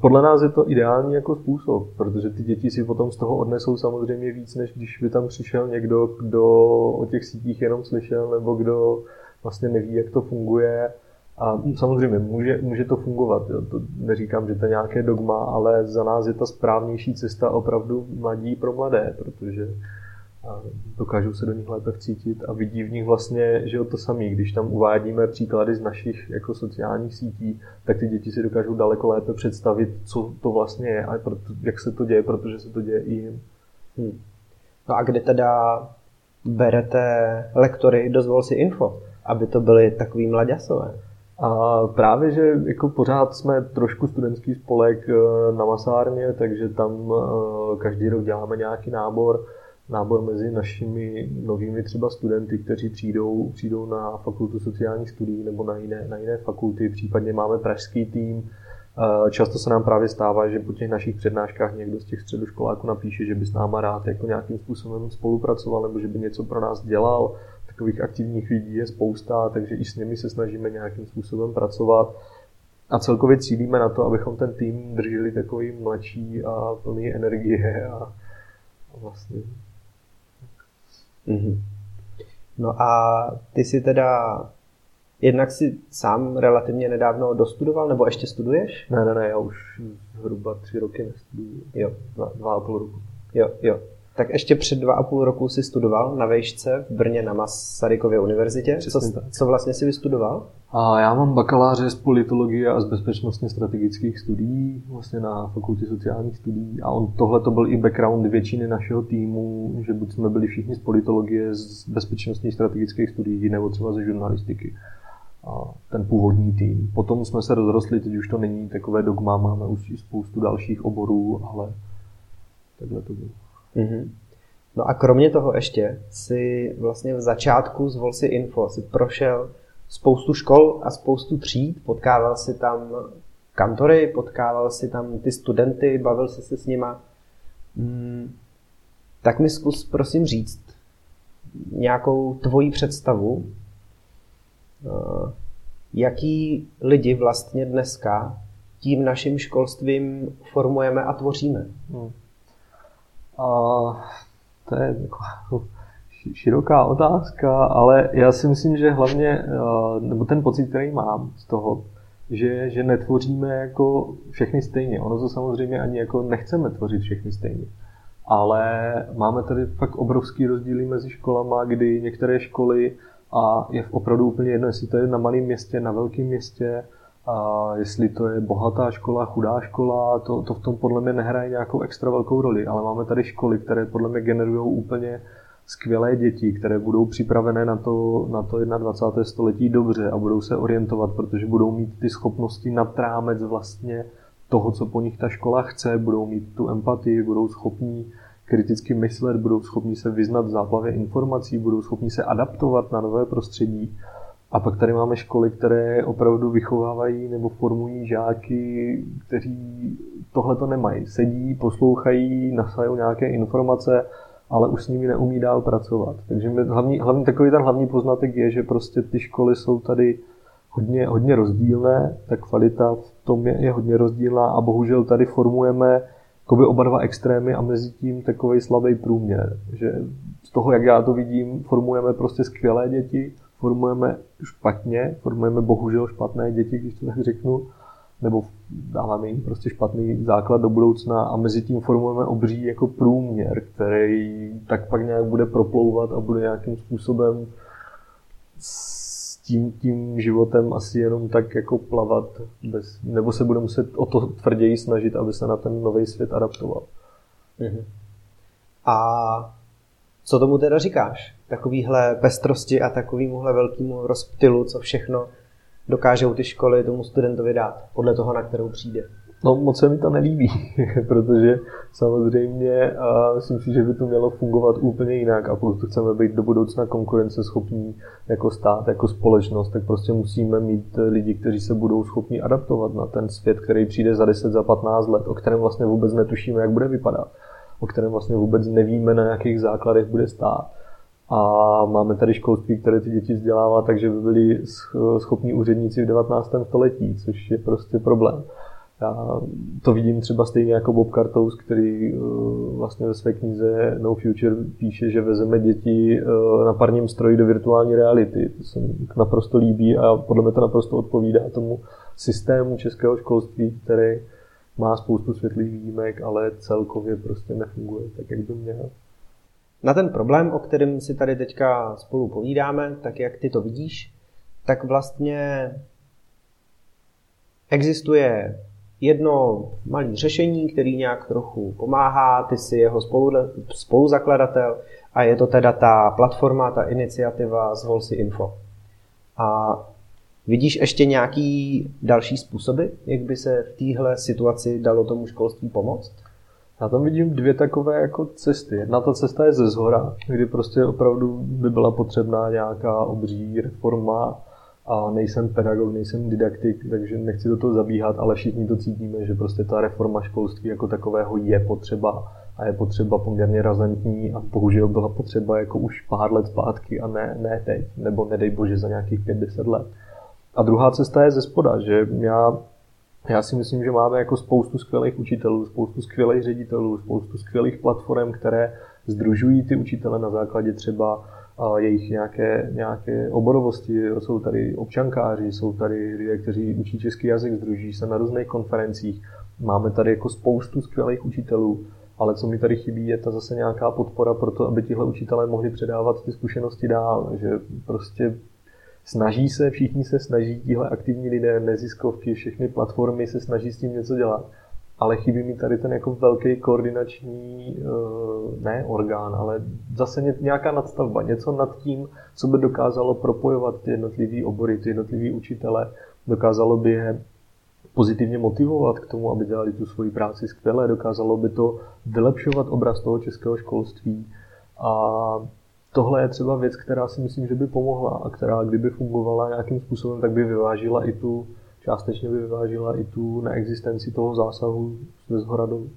Podle nás je to ideální jako způsob, protože ty děti si potom z toho odnesou samozřejmě víc, než když by tam přišel někdo, kdo o těch sítích jenom slyšel, nebo kdo vlastně neví, jak to funguje a samozřejmě může, může to fungovat. Jo. To neříkám, že to je nějaké dogma, ale za nás je ta správnější cesta opravdu mladí pro mladé, protože dokážou se do nich lépe vcítit a vidí v nich vlastně, že to samý. Když tam uvádíme příklady z našich jako sociálních sítí, tak ty děti si dokážou daleko lépe představit, co to vlastně je a jak se to děje, protože se to děje i jim. Hmm. No a kde teda berete lektory, dozvol si info, aby to byly takový mladěsové? A právě, že jako pořád jsme trošku studentský spolek eh, na masárně, takže tam eh, každý rok děláme nějaký nábor, nábor mezi našimi novými třeba studenty, kteří přijdou, přijdou na fakultu sociálních studií nebo na jiné, na jiné fakulty, případně máme pražský tým. Často se nám právě stává, že po těch našich přednáškách někdo z těch středoškoláků napíše, že by s náma rád jako nějakým způsobem spolupracoval nebo že by něco pro nás dělal takových aktivních lidí je spousta, takže i s nimi se snažíme nějakým způsobem pracovat. A celkově cílíme na to, abychom ten tým drželi takový mladší a plný energie a, a vlastně. Mm-hmm. No a ty si teda jednak si sám relativně nedávno dostudoval, nebo ještě studuješ? Ne, ne, ne, já už zhruba tři roky nestuduji. Jo. Dva, dva a půl roku. Jo, jo tak ještě před dva a půl roku si studoval na vejšce v Brně na Masarykově univerzitě. Co, co vlastně si vystudoval? A já mám bakaláře z politologie a z bezpečnostně strategických studií vlastně na fakultě sociálních studií a on, tohle to byl i background většiny našeho týmu, že buď jsme byli všichni z politologie, z bezpečnostních strategických studií nebo třeba ze žurnalistiky. A ten původní tým. Potom jsme se rozrostli, teď už to není takové dogma, máme už i spoustu dalších oborů, ale takhle to bylo. Mm-hmm. No a kromě toho ještě si vlastně v začátku z Volsi Info si prošel spoustu škol a spoustu tříd, potkával si tam kantory, potkával si tam ty studenty, bavil si se s nima. Mm, tak mi zkus prosím říct nějakou tvoji představu, uh, jaký lidi vlastně dneska tím naším školstvím formujeme a tvoříme. Hmm. A to je taková široká otázka, ale já si myslím, že hlavně, nebo ten pocit, který mám z toho, že, že netvoříme jako všechny stejně. Ono to samozřejmě ani jako nechceme tvořit všechny stejně. Ale máme tady fakt obrovský rozdíly mezi školama, kdy některé školy, a je opravdu úplně jedno, jestli to je na malém městě, na velkém městě, a jestli to je bohatá škola, chudá škola, to, to v tom podle mě nehraje nějakou extra velkou roli, ale máme tady školy, které podle mě generují úplně skvělé děti, které budou připravené na to, na to 21. století dobře a budou se orientovat, protože budou mít ty schopnosti nad rámec vlastně toho, co po nich ta škola chce, budou mít tu empatii, budou schopní kriticky myslet, budou schopni se vyznat v záplavě informací, budou schopni se adaptovat na nové prostředí a pak tady máme školy, které opravdu vychovávají nebo formují žáky, kteří tohle to nemají. Sedí, poslouchají, nasajou nějaké informace, ale už s nimi neumí dál pracovat. Takže hlavní, hlavní, takový ten hlavní poznatek je, že prostě ty školy jsou tady hodně, hodně rozdílné, ta kvalita v tom je, je hodně rozdílná a bohužel tady formujeme jakoby oba dva extrémy a mezi tím takový slabý průměr. Že z toho, jak já to vidím, formujeme prostě skvělé děti, formujeme špatně, formujeme bohužel špatné děti, když to tak řeknu, nebo dáváme jim prostě špatný základ do budoucna a mezi tím formujeme obří jako průměr, který tak pak nějak bude proplouvat a bude nějakým způsobem s tím, tím životem asi jenom tak jako plavat, bez, nebo se bude muset o to tvrději snažit, aby se na ten nový svět adaptoval. Mhm. A co tomu teda říkáš? Takovýhle pestrosti a takovýmuhle velkému rozptylu, co všechno dokážou ty školy tomu studentovi dát, podle toho, na kterou přijde. No moc se mi to nelíbí, protože samozřejmě a myslím si, že by to mělo fungovat úplně jinak a pokud chceme být do budoucna konkurenceschopní jako stát, jako společnost, tak prostě musíme mít lidi, kteří se budou schopni adaptovat na ten svět, který přijde za 10, za 15 let, o kterém vlastně vůbec netušíme, jak bude vypadat, o kterém vlastně vůbec nevíme, na jakých základech bude stát. A máme tady školství, které ty děti vzdělává, takže by byli schopní úředníci v 19. století, což je prostě problém. Já to vidím třeba stejně jako Bob Cartous, který eh, vlastně ve své knize No Future píše, že vezeme děti eh, na parním stroji do virtuální reality. To se mi naprosto líbí a podle mě to naprosto odpovídá tomu systému českého školství, který má spoustu světlých výjimek, ale celkově prostě nefunguje tak, jak by měl. Na ten problém, o kterém si tady teďka spolu povídáme, tak jak ty to vidíš, tak vlastně existuje jedno malé řešení, který nějak trochu pomáhá, ty jsi jeho spolu, spoluzakladatel a je to teda ta platforma, ta iniciativa z Volsi Info. A vidíš ještě nějaký další způsoby, jak by se v téhle situaci dalo tomu školství pomoct? Já tam vidím dvě takové jako cesty. Jedna ta cesta je ze zhora, kdy prostě opravdu by byla potřebná nějaká obří reforma a nejsem pedagog, nejsem didaktik, takže nechci do toho zabíhat, ale všichni to cítíme, že prostě ta reforma školství jako takového je potřeba a je potřeba poměrně razantní a bohužel byla potřeba jako už pár let zpátky a ne, ne teď, nebo nedej bože za nějakých 5-10 let. A druhá cesta je ze spoda, že já já si myslím, že máme jako spoustu skvělých učitelů, spoustu skvělých ředitelů, spoustu skvělých platform, které združují ty učitele na základě třeba jejich nějaké, nějaké oborovosti. Jsou tady občankáři, jsou tady lidé, kteří učí český jazyk, združí se na různých konferencích. Máme tady jako spoustu skvělých učitelů, ale co mi tady chybí, je ta zase nějaká podpora pro to, aby tihle učitelé mohli předávat ty zkušenosti dál. Že prostě snaží se, všichni se snaží, tihle aktivní lidé, neziskovky, všechny platformy se snaží s tím něco dělat. Ale chybí mi tady ten jako velký koordinační, eh, ne orgán, ale zase nějaká nadstavba, něco nad tím, co by dokázalo propojovat ty jednotlivé obory, ty jednotlivé učitele, dokázalo by je pozitivně motivovat k tomu, aby dělali tu svoji práci skvěle, dokázalo by to vylepšovat obraz toho českého školství a tohle je třeba věc, která si myslím, že by pomohla a která kdyby fungovala nějakým způsobem, tak by vyvážila i tu, částečně by vyvážila i tu neexistenci toho zásahu ze zhora dolů.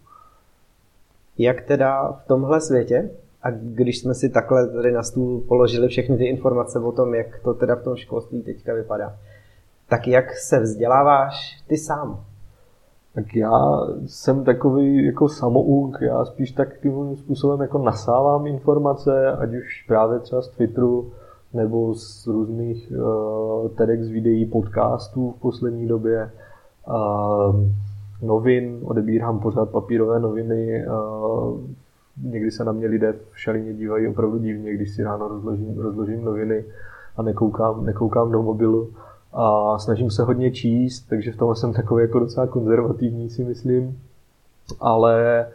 Jak teda v tomhle světě, a když jsme si takhle tady na stůl položili všechny ty informace o tom, jak to teda v tom školství teďka vypadá, tak jak se vzděláváš ty sám? Tak já jsem takový jako samouk, já spíš takovým způsobem jako nasávám informace, ať už právě třeba z Twitteru, nebo z různých uh, TEDx videí, podcastů v poslední době, uh, novin, odebírám pořád papírové noviny, uh, někdy se na mě lidé v šalině dívají opravdu divně, když si ráno rozložím, rozložím noviny a nekoukám, nekoukám do mobilu a snažím se hodně číst, takže v tom jsem takový jako docela konzervativní si myslím, ale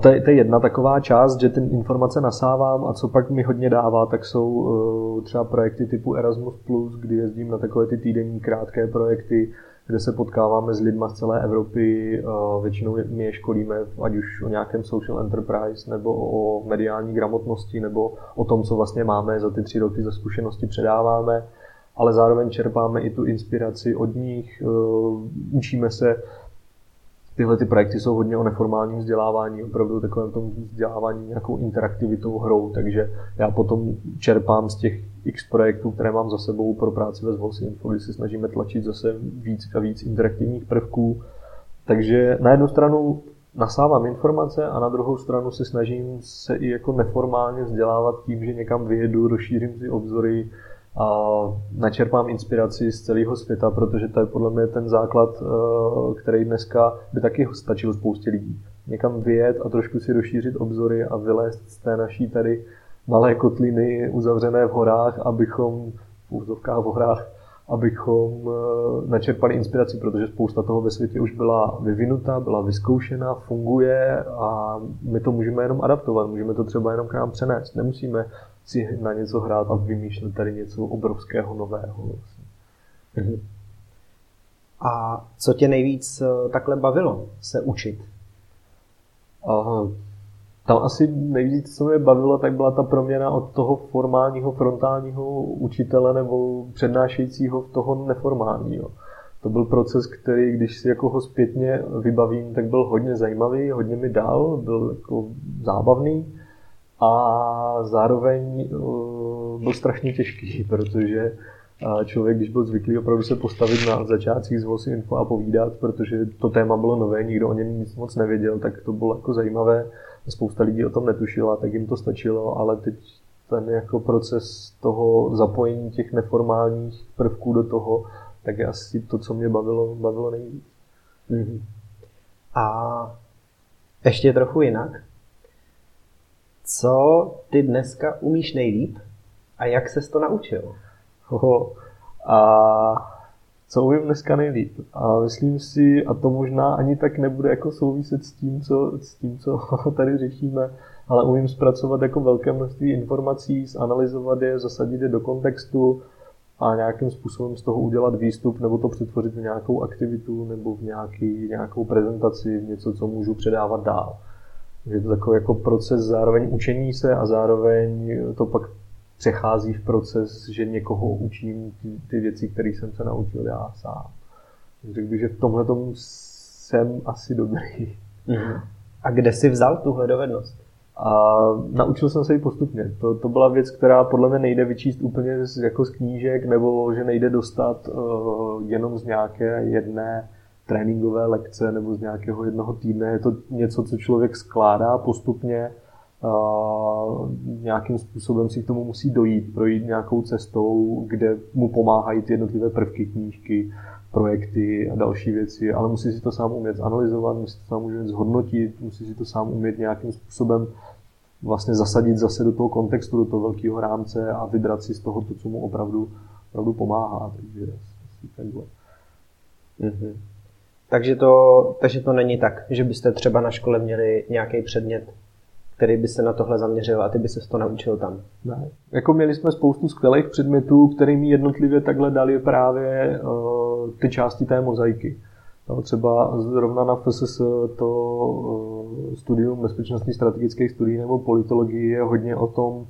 to je, to je jedna taková část, že ten informace nasávám a co pak mi hodně dává, tak jsou třeba projekty typu Erasmus+, kdy jezdím na takové ty týdenní krátké projekty, kde se potkáváme s lidmi z celé Evropy, většinou my je školíme, ať už o nějakém social enterprise, nebo o mediální gramotnosti, nebo o tom, co vlastně máme za ty tři roky za zkušenosti předáváme ale zároveň čerpáme i tu inspiraci od nich, eh, učíme se, tyhle ty projekty jsou hodně o neformálním vzdělávání, opravdu takovém tom vzdělávání nějakou interaktivitou hrou, takže já potom čerpám z těch x projektů, které mám za sebou pro práci ve Zvols Info, kdy se snažíme tlačit zase víc a víc interaktivních prvků. Takže na jednu stranu nasávám informace a na druhou stranu se snažím se i jako neformálně vzdělávat tím, že někam vyjedu, rozšířím si obzory a načerpám inspiraci z celého světa, protože to je podle mě ten základ, eh, který dneska by taky stačil spoustě lidí. Někam vyjet a trošku si rozšířit obzory a vylézt z té naší tady malé kotliny uzavřené v horách, abychom v úzovkách v horách abychom eh, načerpali inspiraci, protože spousta toho ve světě už byla vyvinuta, byla vyzkoušena, funguje a my to můžeme jenom adaptovat, můžeme to třeba jenom k nám přenést. Nemusíme si na něco hrát a vymýšlet tady něco obrovského nového. Mhm. A co tě nejvíc eh, takhle bavilo se učit? Aha, tam asi nejvíc, co mě bavilo, tak byla ta proměna od toho formálního frontálního učitele nebo přednášejícího v toho neformálního. To byl proces, který, když si jako ho zpětně vybavím, tak byl hodně zajímavý, hodně mi dal, byl jako zábavný a zároveň uh, byl strašně těžký, protože člověk, když byl zvyklý opravdu se postavit na začátcích z VOSI Info a povídat, protože to téma bylo nové, nikdo o něm nic moc nevěděl, tak to bylo jako zajímavé spousta lidí o tom netušila, tak jim to stačilo, ale teď ten jako proces toho zapojení těch neformálních prvků do toho, tak je asi to, co mě bavilo, bavilo nejvíc. Mm-hmm. A ještě trochu jinak. Co ty dneska umíš nejlíp a jak ses to naučil? Oho. A co umím dneska nejlíp. A myslím si, a to možná ani tak nebude jako souviset s tím, co, s tím, co tady řešíme, ale umím zpracovat jako velké množství informací, zanalizovat je, zasadit je do kontextu a nějakým způsobem z toho udělat výstup nebo to přetvořit v nějakou aktivitu nebo v nějaký, nějakou prezentaci, v něco, co můžu předávat dál. Je to takový jako proces zároveň učení se a zároveň to pak přechází v proces, že někoho učím ty, ty věci, které jsem se naučil já sám. Řekl bych, že v tomhle jsem asi dobrý. Mm-hmm. A kde jsi vzal tuhle dovednost? A naučil jsem se ji postupně. To, to byla věc, která podle mě nejde vyčíst úplně z, jako z knížek, nebo že nejde dostat uh, jenom z nějaké jedné tréninkové lekce nebo z nějakého jednoho týdne. Je to něco, co člověk skládá postupně nějakým způsobem si k tomu musí dojít, projít nějakou cestou, kde mu pomáhají ty jednotlivé prvky knížky, projekty a další věci, ale musí si to sám umět analyzovat, musí to sám umět zhodnotit, musí si to sám umět nějakým způsobem vlastně zasadit zase do toho kontextu, do toho velkého rámce a vybrat si z toho to, co mu opravdu, opravdu pomáhá. Takže takhle. Mm-hmm. Takže to, takže to není tak, že byste třeba na škole měli nějaký předmět, který by se na tohle zaměřil a ty by se to naučil tam. Ne. Jako měli jsme spoustu skvělých předmětů, kterými jednotlivě takhle dali právě uh, ty části té mozaiky. No, třeba zrovna na FSS to uh, studium bezpečnostní strategických studií nebo politologie je hodně o tom,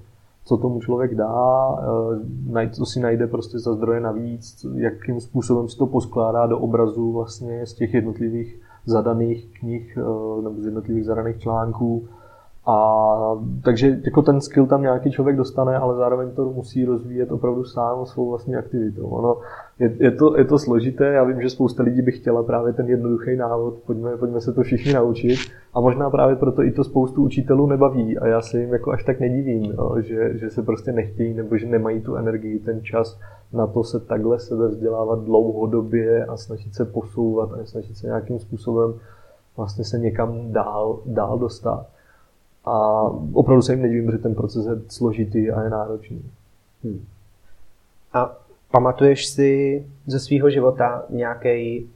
co tomu člověk dá, uh, co si najde prostě za zdroje navíc, jakým způsobem si to poskládá do obrazu vlastně z těch jednotlivých zadaných knih uh, nebo z jednotlivých zadaných článků a takže jako ten skill tam nějaký člověk dostane, ale zároveň to musí rozvíjet opravdu sám svou vlastní aktivitou. Ono, je, je, to, je to složité, já vím, že spousta lidí by chtěla právě ten jednoduchý návod, pojďme, pojďme se to všichni naučit. A možná právě proto i to spoustu učitelů nebaví a já se jim jako až tak nedivím, jo, že, že se prostě nechtějí nebo že nemají tu energii, ten čas na to se takhle sebe vzdělávat dlouhodobě a snažit se posouvat a snažit se nějakým způsobem vlastně se někam dál, dál dostat. A opravdu se jim nedivím, že ten proces je složitý a je náročný. Hmm. A pamatuješ si ze svého života nějaký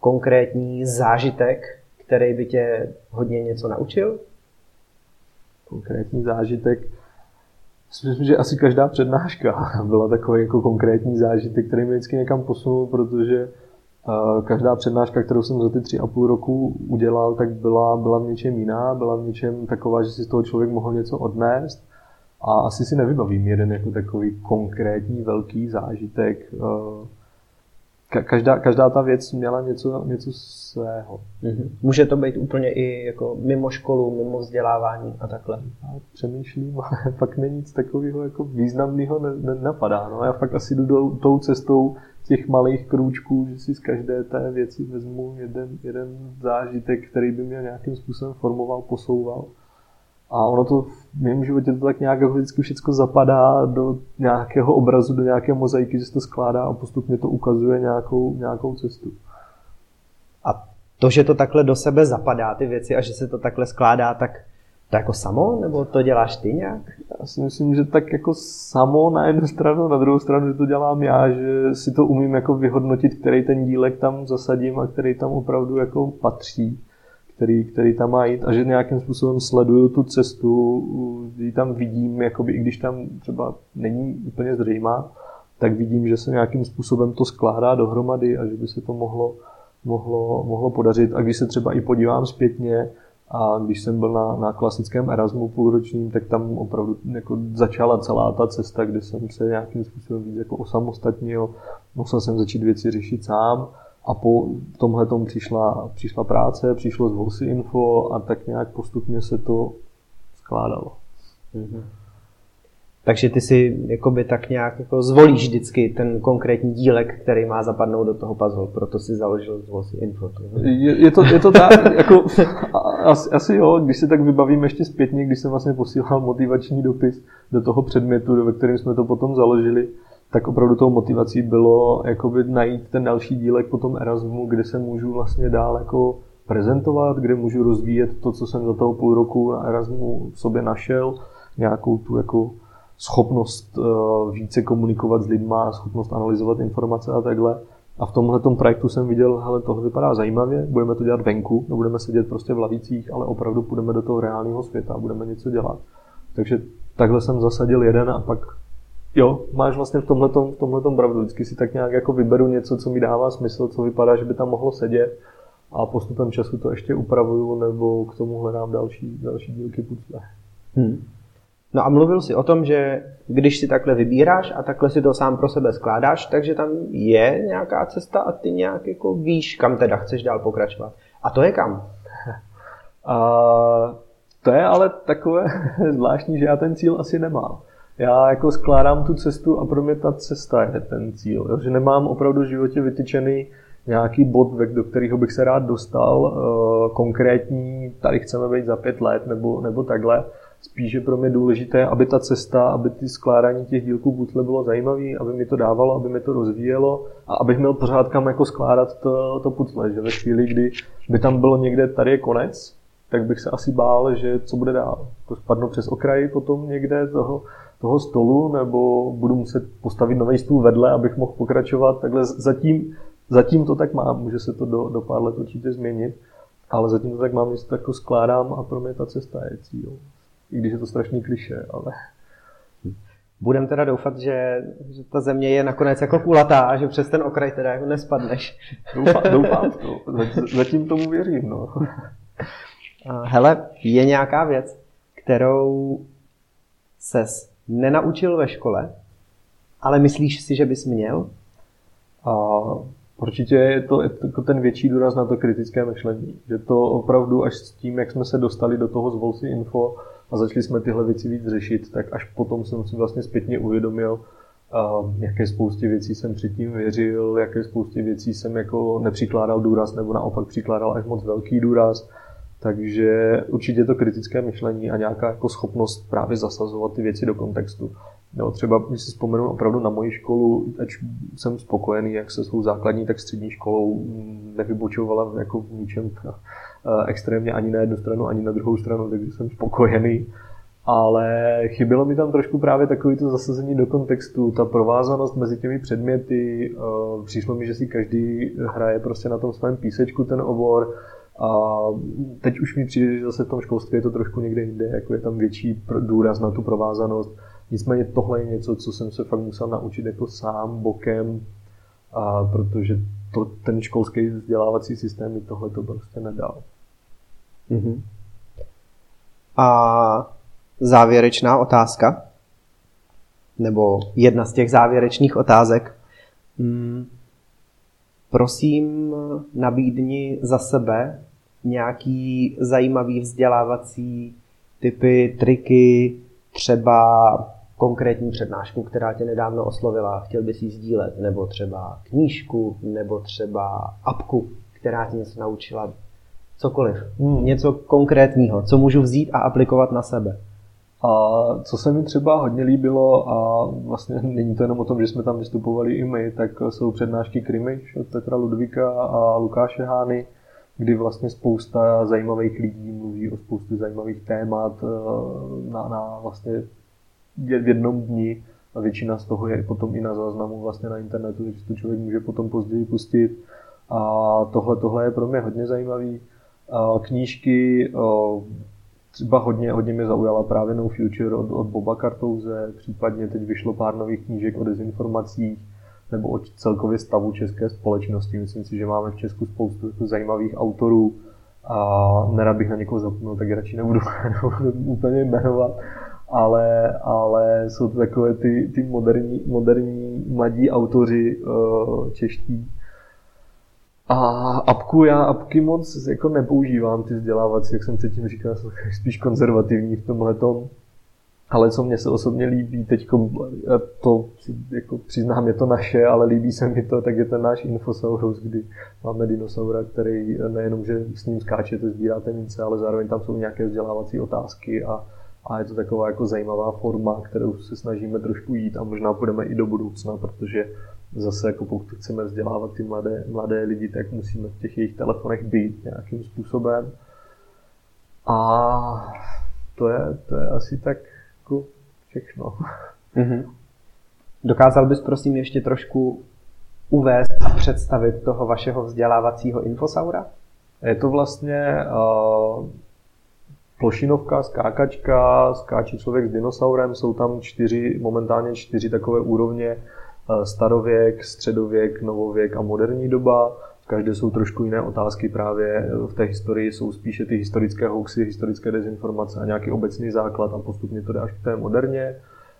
konkrétní zážitek, který by tě hodně něco naučil? Konkrétní zážitek? Myslím, že asi každá přednáška byla takový jako konkrétní zážitek, který mě vždycky někam posunul, protože Každá přednáška, kterou jsem za ty tři a půl roku udělal, tak byla, byla v něčem jiná, byla v něčem taková, že si z toho člověk mohl něco odnést. A asi si nevybavím jeden jako takový konkrétní velký zážitek. Každá, každá ta věc měla něco, něco svého. Mm-hmm. Může to být úplně i jako mimo školu, mimo vzdělávání a takhle. Já přemýšlím, ale fakt mě nic takového jako významného ne, ne, napadá. No. Já fakt asi jdu do, tou cestou těch malých krůčků, že si z každé té věci vezmu jeden, jeden zážitek, který by mě nějakým způsobem formoval, posouval. A ono to v mém životě to tak nějak jako vždycky všechno zapadá do nějakého obrazu, do nějaké mozaiky, že se to skládá a postupně to ukazuje nějakou, nějakou cestu. A to, že to takhle do sebe zapadá, ty věci, a že se to takhle skládá, tak to jako samo, nebo to děláš ty nějak? Já si myslím, že tak jako samo na jednu stranu, na druhou stranu, že to dělám já, že si to umím jako vyhodnotit, který ten dílek tam zasadím a který tam opravdu jako patří který, který tam má jít a že nějakým způsobem sleduju tu cestu, ji tam vidím, jakoby, i když tam třeba není úplně zřejmá, tak vidím, že se nějakým způsobem to skládá dohromady a že by se to mohlo, mohlo, mohlo podařit. A když se třeba i podívám zpětně, a když jsem byl na, na klasickém Erasmu půlročním, tak tam opravdu jako začala celá ta cesta, kde jsem se nějakým způsobem víc jako osamostatnil. Musel jsem začít věci řešit sám a po tomhle tom přišla, přišla práce, přišlo z Info a tak nějak postupně se to skládalo. Mm-hmm. Takže ty si jakoby tak nějak jako zvolíš vždycky ten konkrétní dílek, který má zapadnout do toho puzzle, proto si založil z Info. Je, je, to, je to tak, jako, asi, asi jo, když si tak vybavím ještě zpětně, když jsem vlastně posílal motivační dopis do toho předmětu, ve kterém jsme to potom založili, tak opravdu tou motivací bylo jakoby najít ten další dílek po tom Erasmu, kde se můžu vlastně dál jako prezentovat, kde můžu rozvíjet to, co jsem za toho půl roku na Erasmu v sobě našel, nějakou tu jako schopnost uh, více komunikovat s lidma, schopnost analyzovat informace a takhle. A v tomhle projektu jsem viděl, hele, tohle vypadá zajímavě, budeme to dělat venku, nebudeme sedět prostě v lavicích, ale opravdu půjdeme do toho reálného světa a budeme něco dělat. Takže takhle jsem zasadil jeden a pak Jo, máš vlastně v tomhletom, v tomhletom pravdu. Vždycky si tak nějak jako vyberu něco, co mi dává smysl, co vypadá, že by tam mohlo sedět a postupem času to ještě upravuju nebo k tomu hledám další, další dílky pucle. Hmm. No a mluvil jsi o tom, že když si takhle vybíráš a takhle si to sám pro sebe skládáš, takže tam je nějaká cesta a ty nějak jako víš, kam teda chceš dál pokračovat. A to je kam? A to je ale takové zvláštní, že já ten cíl asi nemám já jako skládám tu cestu a pro mě ta cesta je ten cíl. Jo? Že nemám opravdu v životě vytyčený nějaký bod, do kterého bych se rád dostal, uh, konkrétní, tady chceme být za pět let nebo, nebo takhle. Spíš je pro mě důležité, aby ta cesta, aby ty skládání těch dílků putle bylo zajímavé, aby mi to dávalo, aby mi to rozvíjelo a abych měl pořád kam jako skládat to, to putle. Že ve chvíli, kdy by tam bylo někde, tady je konec, tak bych se asi bál, že co bude dál. To spadnu přes okraj potom někde toho, toho stolu, nebo budu muset postavit nový stůl vedle, abych mohl pokračovat. Takhle zatím, zatím to tak mám, může se to do, do pár let určitě změnit, ale zatím to tak mám, že to jako skládám a pro mě ta cesta je cíl. I když je to strašný kliše, ale... Budem teda doufat, že, že ta země je nakonec jako kulatá a že přes ten okraj teda jako nespadneš. Doufám, doufám to. Zatím tomu věřím, no. Hele, je nějaká věc, kterou ses nenaučil ve škole, ale myslíš si, že bys měl? A určitě je to jako ten větší důraz na to kritické myšlení. Že to opravdu až s tím, jak jsme se dostali do toho zvolci info a začali jsme tyhle věci víc řešit, tak až potom jsem si vlastně zpětně uvědomil, jaké spoustě věcí jsem předtím věřil, jaké spoustě věcí jsem jako nepřikládal důraz, nebo naopak přikládal až moc velký důraz takže určitě to kritické myšlení a nějaká jako schopnost právě zasazovat ty věci do kontextu. Jo, třeba, když si vzpomenu opravdu na moji školu, ať jsem spokojený jak se svou základní, tak střední školou, nevybočovala jako v ničem eh, extrémně ani na jednu stranu, ani na druhou stranu, takže jsem spokojený. Ale chybělo mi tam trošku právě takový to zasazení do kontextu, ta provázanost mezi těmi předměty. Eh, přišlo mi, že si každý hraje prostě na tom svém písečku ten obor, a teď už mi přijde, že zase v tom školství je to trošku někde jinde, jako je tam větší důraz na tu provázanost. Nicméně tohle je něco, co jsem se fakt musel naučit jako sám, bokem, a protože to, ten školský vzdělávací systém mi tohle to prostě nedal. Mm-hmm. A závěrečná otázka, nebo jedna z těch závěrečných otázek. Mm, Prosím, nabídni za sebe nějaký zajímavý vzdělávací typy, triky, třeba konkrétní přednášku, která tě nedávno oslovila, chtěl bys ji sdílet, nebo třeba knížku, nebo třeba apku, která tě něco naučila, cokoliv. Hmm. Něco konkrétního, co můžu vzít a aplikovat na sebe. A co se mi třeba hodně líbilo, a vlastně není to jenom o tom, že jsme tam vystupovali i my, tak jsou přednášky Krymiš od Petra Ludvíka a Lukáše Hány, kdy vlastně spousta zajímavých lidí mluví o spoustu zajímavých témat eh, na, na vlastně v jednom dni a většina z toho je potom i na záznamu vlastně na internetu, takže to člověk může potom později pustit. A tohle, tohle je pro mě hodně zajímavý. Knížky, třeba hodně, hodně mě zaujala právě No Future od, od Boba Kartouze, případně teď vyšlo pár nových knížek o dezinformacích nebo o celkově stavu české společnosti. Myslím si, že máme v Česku spoustu jako zajímavých autorů a nerad bych na někoho zapomněl, tak radši nebudu, nebudu úplně jmenovat, ale, ale jsou to takové ty, ty moderní, moderní mladí autoři uh, čeští. A apku já apky moc jako nepoužívám, ty vzdělávací, jak jsem předtím říkal, jsem spíš konzervativní v tomhle tom. Ale co mě se osobně líbí, teď to jako přiznám, je to naše, ale líbí se mi to, tak je ten náš Infosaurus, kdy máme dinosaura, který nejenom, že s ním skáčete, sbíráte mince, ale zároveň tam jsou nějaké vzdělávací otázky a, a je to taková jako zajímavá forma, kterou se snažíme trošku jít a možná půjdeme i do budoucna, protože zase jako pokud chceme vzdělávat ty mladé, mladé lidi, tak musíme v těch jejich telefonech být nějakým způsobem. A to je, to je asi tak jako všechno. Mm-hmm. Dokázal bys prosím ještě trošku uvést a představit toho vašeho vzdělávacího infosaura? Je to vlastně uh, plošinovka, skákačka, skáče člověk s dinosaurem, jsou tam čtyři, momentálně čtyři takové úrovně, starověk, středověk, novověk a moderní doba. V každé jsou trošku jiné otázky právě v té historii, jsou spíše ty historické hoaxy, historické dezinformace a nějaký obecný základ a postupně to jde až k té moderně.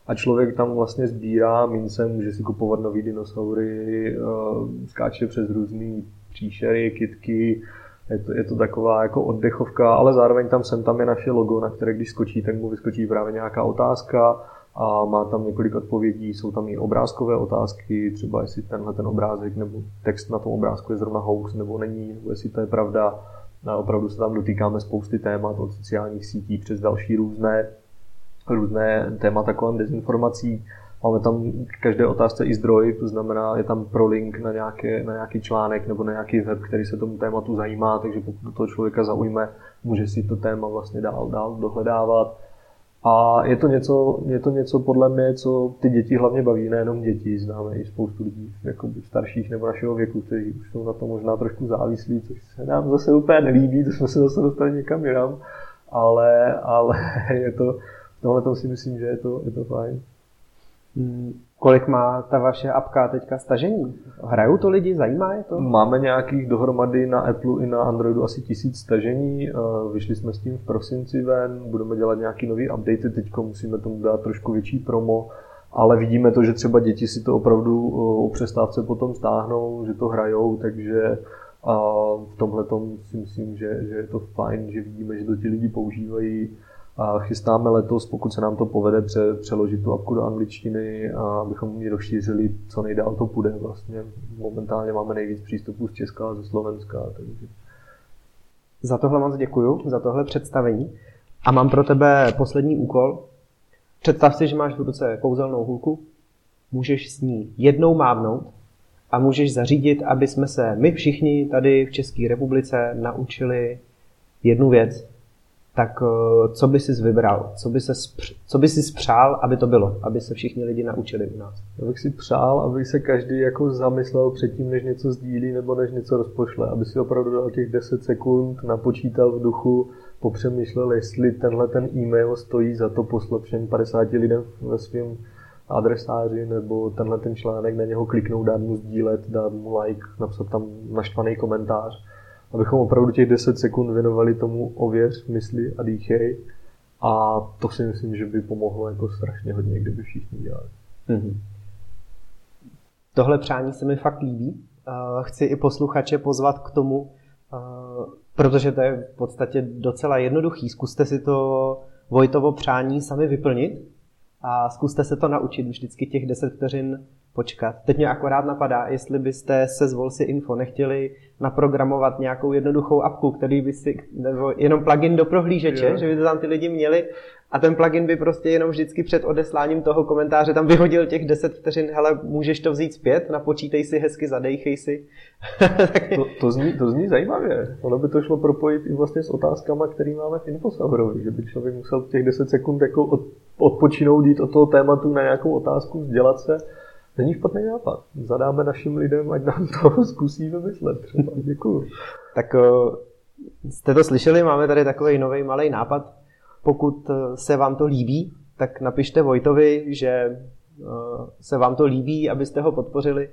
A člověk tam vlastně sbírá mince, může si kupovat nový dinosaury, eh, skáče přes různé příšery, kitky, je to, je to taková jako oddechovka, ale zároveň tam sem tam je naše logo, na které když skočí, tak mu vyskočí právě nějaká otázka a má tam několik odpovědí, jsou tam i obrázkové otázky, třeba jestli tenhle ten obrázek nebo text na tom obrázku je zrovna hoax nebo není, nebo jestli to je pravda. A opravdu se tam dotýkáme spousty témat od sociálních sítí přes další různé, různé témata kolem dezinformací. Máme tam k každé otázce i zdroj, to znamená, je tam prolink na, nějaké, na nějaký článek nebo na nějaký web, který se tomu tématu zajímá, takže pokud toho člověka zaujme, může si to téma vlastně dál, dál dohledávat. A je to, něco, je to něco podle mě, co ty děti hlavně baví, nejenom děti, známe i spoustu lidí jako starších nebo našeho věku, kteří už jsou na to možná trošku závislí, což se nám zase úplně nelíbí, to jsme se zase dostali někam jinam, ale, ale je to, tohle to si myslím, že je to, je to fajn. Hmm, kolik má ta vaše apka teďka stažení? Hrajou to lidi? Zajímá je to? Máme nějakých dohromady na Apple i na Androidu asi tisíc stažení. Eh, vyšli jsme s tím v prosinci ven, budeme dělat nějaký nový update, teď musíme tomu dát trošku větší promo, ale vidíme to, že třeba děti si to opravdu eh, o přestávce potom stáhnou, že to hrajou, takže a v tomhle si myslím, že, že je to fajn, že vidíme, že to ti lidi používají a chystáme letos, pokud se nám to povede, pře, přeložit tu apku do angličtiny, a abychom ji rozšířili, co nejdál to půjde. Vlastně momentálně máme nejvíc přístupů z Česka a ze Slovenska. Takže... Za tohle moc děkuju, za tohle představení. A mám pro tebe poslední úkol. Představ si, že máš v ruce kouzelnou hůlku, můžeš s ní jednou mávnout a můžeš zařídit, aby jsme se my všichni tady v České republice naučili jednu věc, tak eh, co by si vybral? Co by, se co by si spřál, aby to bylo? Aby se všichni lidi naučili u nás? Já bych si přál, aby se každý jako zamyslel předtím, než něco sdílí nebo než něco rozpošle. Aby si opravdu dal těch 10 sekund, napočítal v duchu, popřemýšlel, jestli tenhle ten e-mail stojí za to poslat všem 50 lidem ve svém adresáři, nebo tenhle ten článek na něho kliknout, dát mu sdílet, dát mu like, napsat tam naštvaný komentář abychom opravdu těch 10 sekund věnovali tomu ověř, mysli a dýchej. A to si myslím, že by pomohlo jako strašně hodně, kdyby všichni dělali. Mm-hmm. Tohle přání se mi fakt líbí chci i posluchače pozvat k tomu, protože to je v podstatě docela jednoduchý. Zkuste si to Vojtovo přání sami vyplnit a zkuste se to naučit vždycky těch 10 vteřin počkat. Teď mě akorát napadá, jestli byste se z Volsi Info nechtěli naprogramovat nějakou jednoduchou apku, který by si, nebo jenom plugin do prohlížeče, jo. že by to tam ty lidi měli a ten plugin by prostě jenom vždycky před odesláním toho komentáře tam vyhodil těch 10 vteřin, hele, můžeš to vzít zpět, napočítej si hezky, zadejchej si. to, to, zní, to zní zajímavě. Ono by to šlo propojit i vlastně s otázkama, které máme v Infosaurovi, že by člověk musel těch 10 sekund jako od, odpočinout, jít od toho tématu na nějakou otázku, vzdělat se Není špatný nápad. Zadáme našim lidem, ať nám to zkusí vymyslet třeba. Děkuju. tak jste to slyšeli, máme tady takový nový malý nápad. Pokud e, se vám to líbí, tak napište Vojtovi, že e, se vám to líbí, abyste ho podpořili.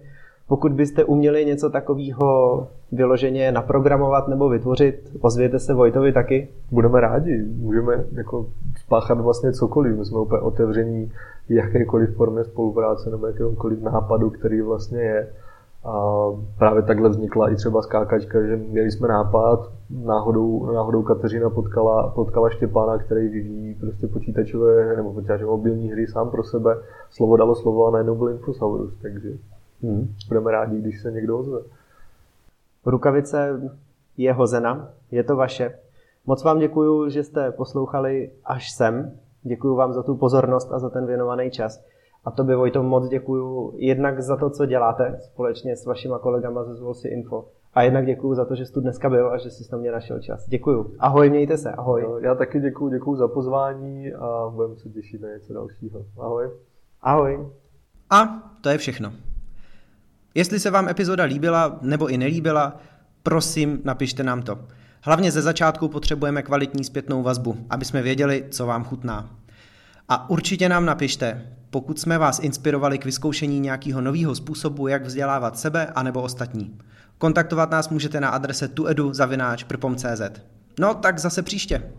Pokud byste uměli něco takového vyloženě naprogramovat nebo vytvořit, ozvěte se Vojtovi taky. Budeme rádi, můžeme jako spáchat vlastně cokoliv, my jsme úplně otevření jakékoliv formě spolupráce nebo jakéhokoliv nápadu, který vlastně je. A právě takhle vznikla i třeba skákačka, že měli jsme nápad, náhodou, náhodou Kateřina potkala, potkala Štěpána, který vyvíjí prostě počítačové nebo počítačové mobilní hry sám pro sebe. Slovo dalo slovo a najednou byl Infosaurus, takže hmm. budeme rádi, když se někdo ozve. Rukavice je hozena, je to vaše. Moc vám děkuji, že jste poslouchali až sem. Děkuji vám za tu pozornost a za ten věnovaný čas. A to by Vojto moc děkuji jednak za to, co děláte společně s vašima kolegama ze Zvolsi Info. A jednak děkuji za to, že jsi tu dneska byl a že jsi na mě našel čas. Děkuji. Ahoj, mějte se. Ahoj. Já taky děkuji, děkuji za pozvání a budeme se těšit na něco dalšího. Ahoj. Ahoj. A to je všechno. Jestli se vám epizoda líbila nebo i nelíbila, prosím, napište nám to. Hlavně ze začátku potřebujeme kvalitní zpětnou vazbu, aby jsme věděli, co vám chutná. A určitě nám napište, pokud jsme vás inspirovali k vyzkoušení nějakého nového způsobu, jak vzdělávat sebe anebo ostatní. Kontaktovat nás můžete na adrese tuedu.cz. No tak zase příště.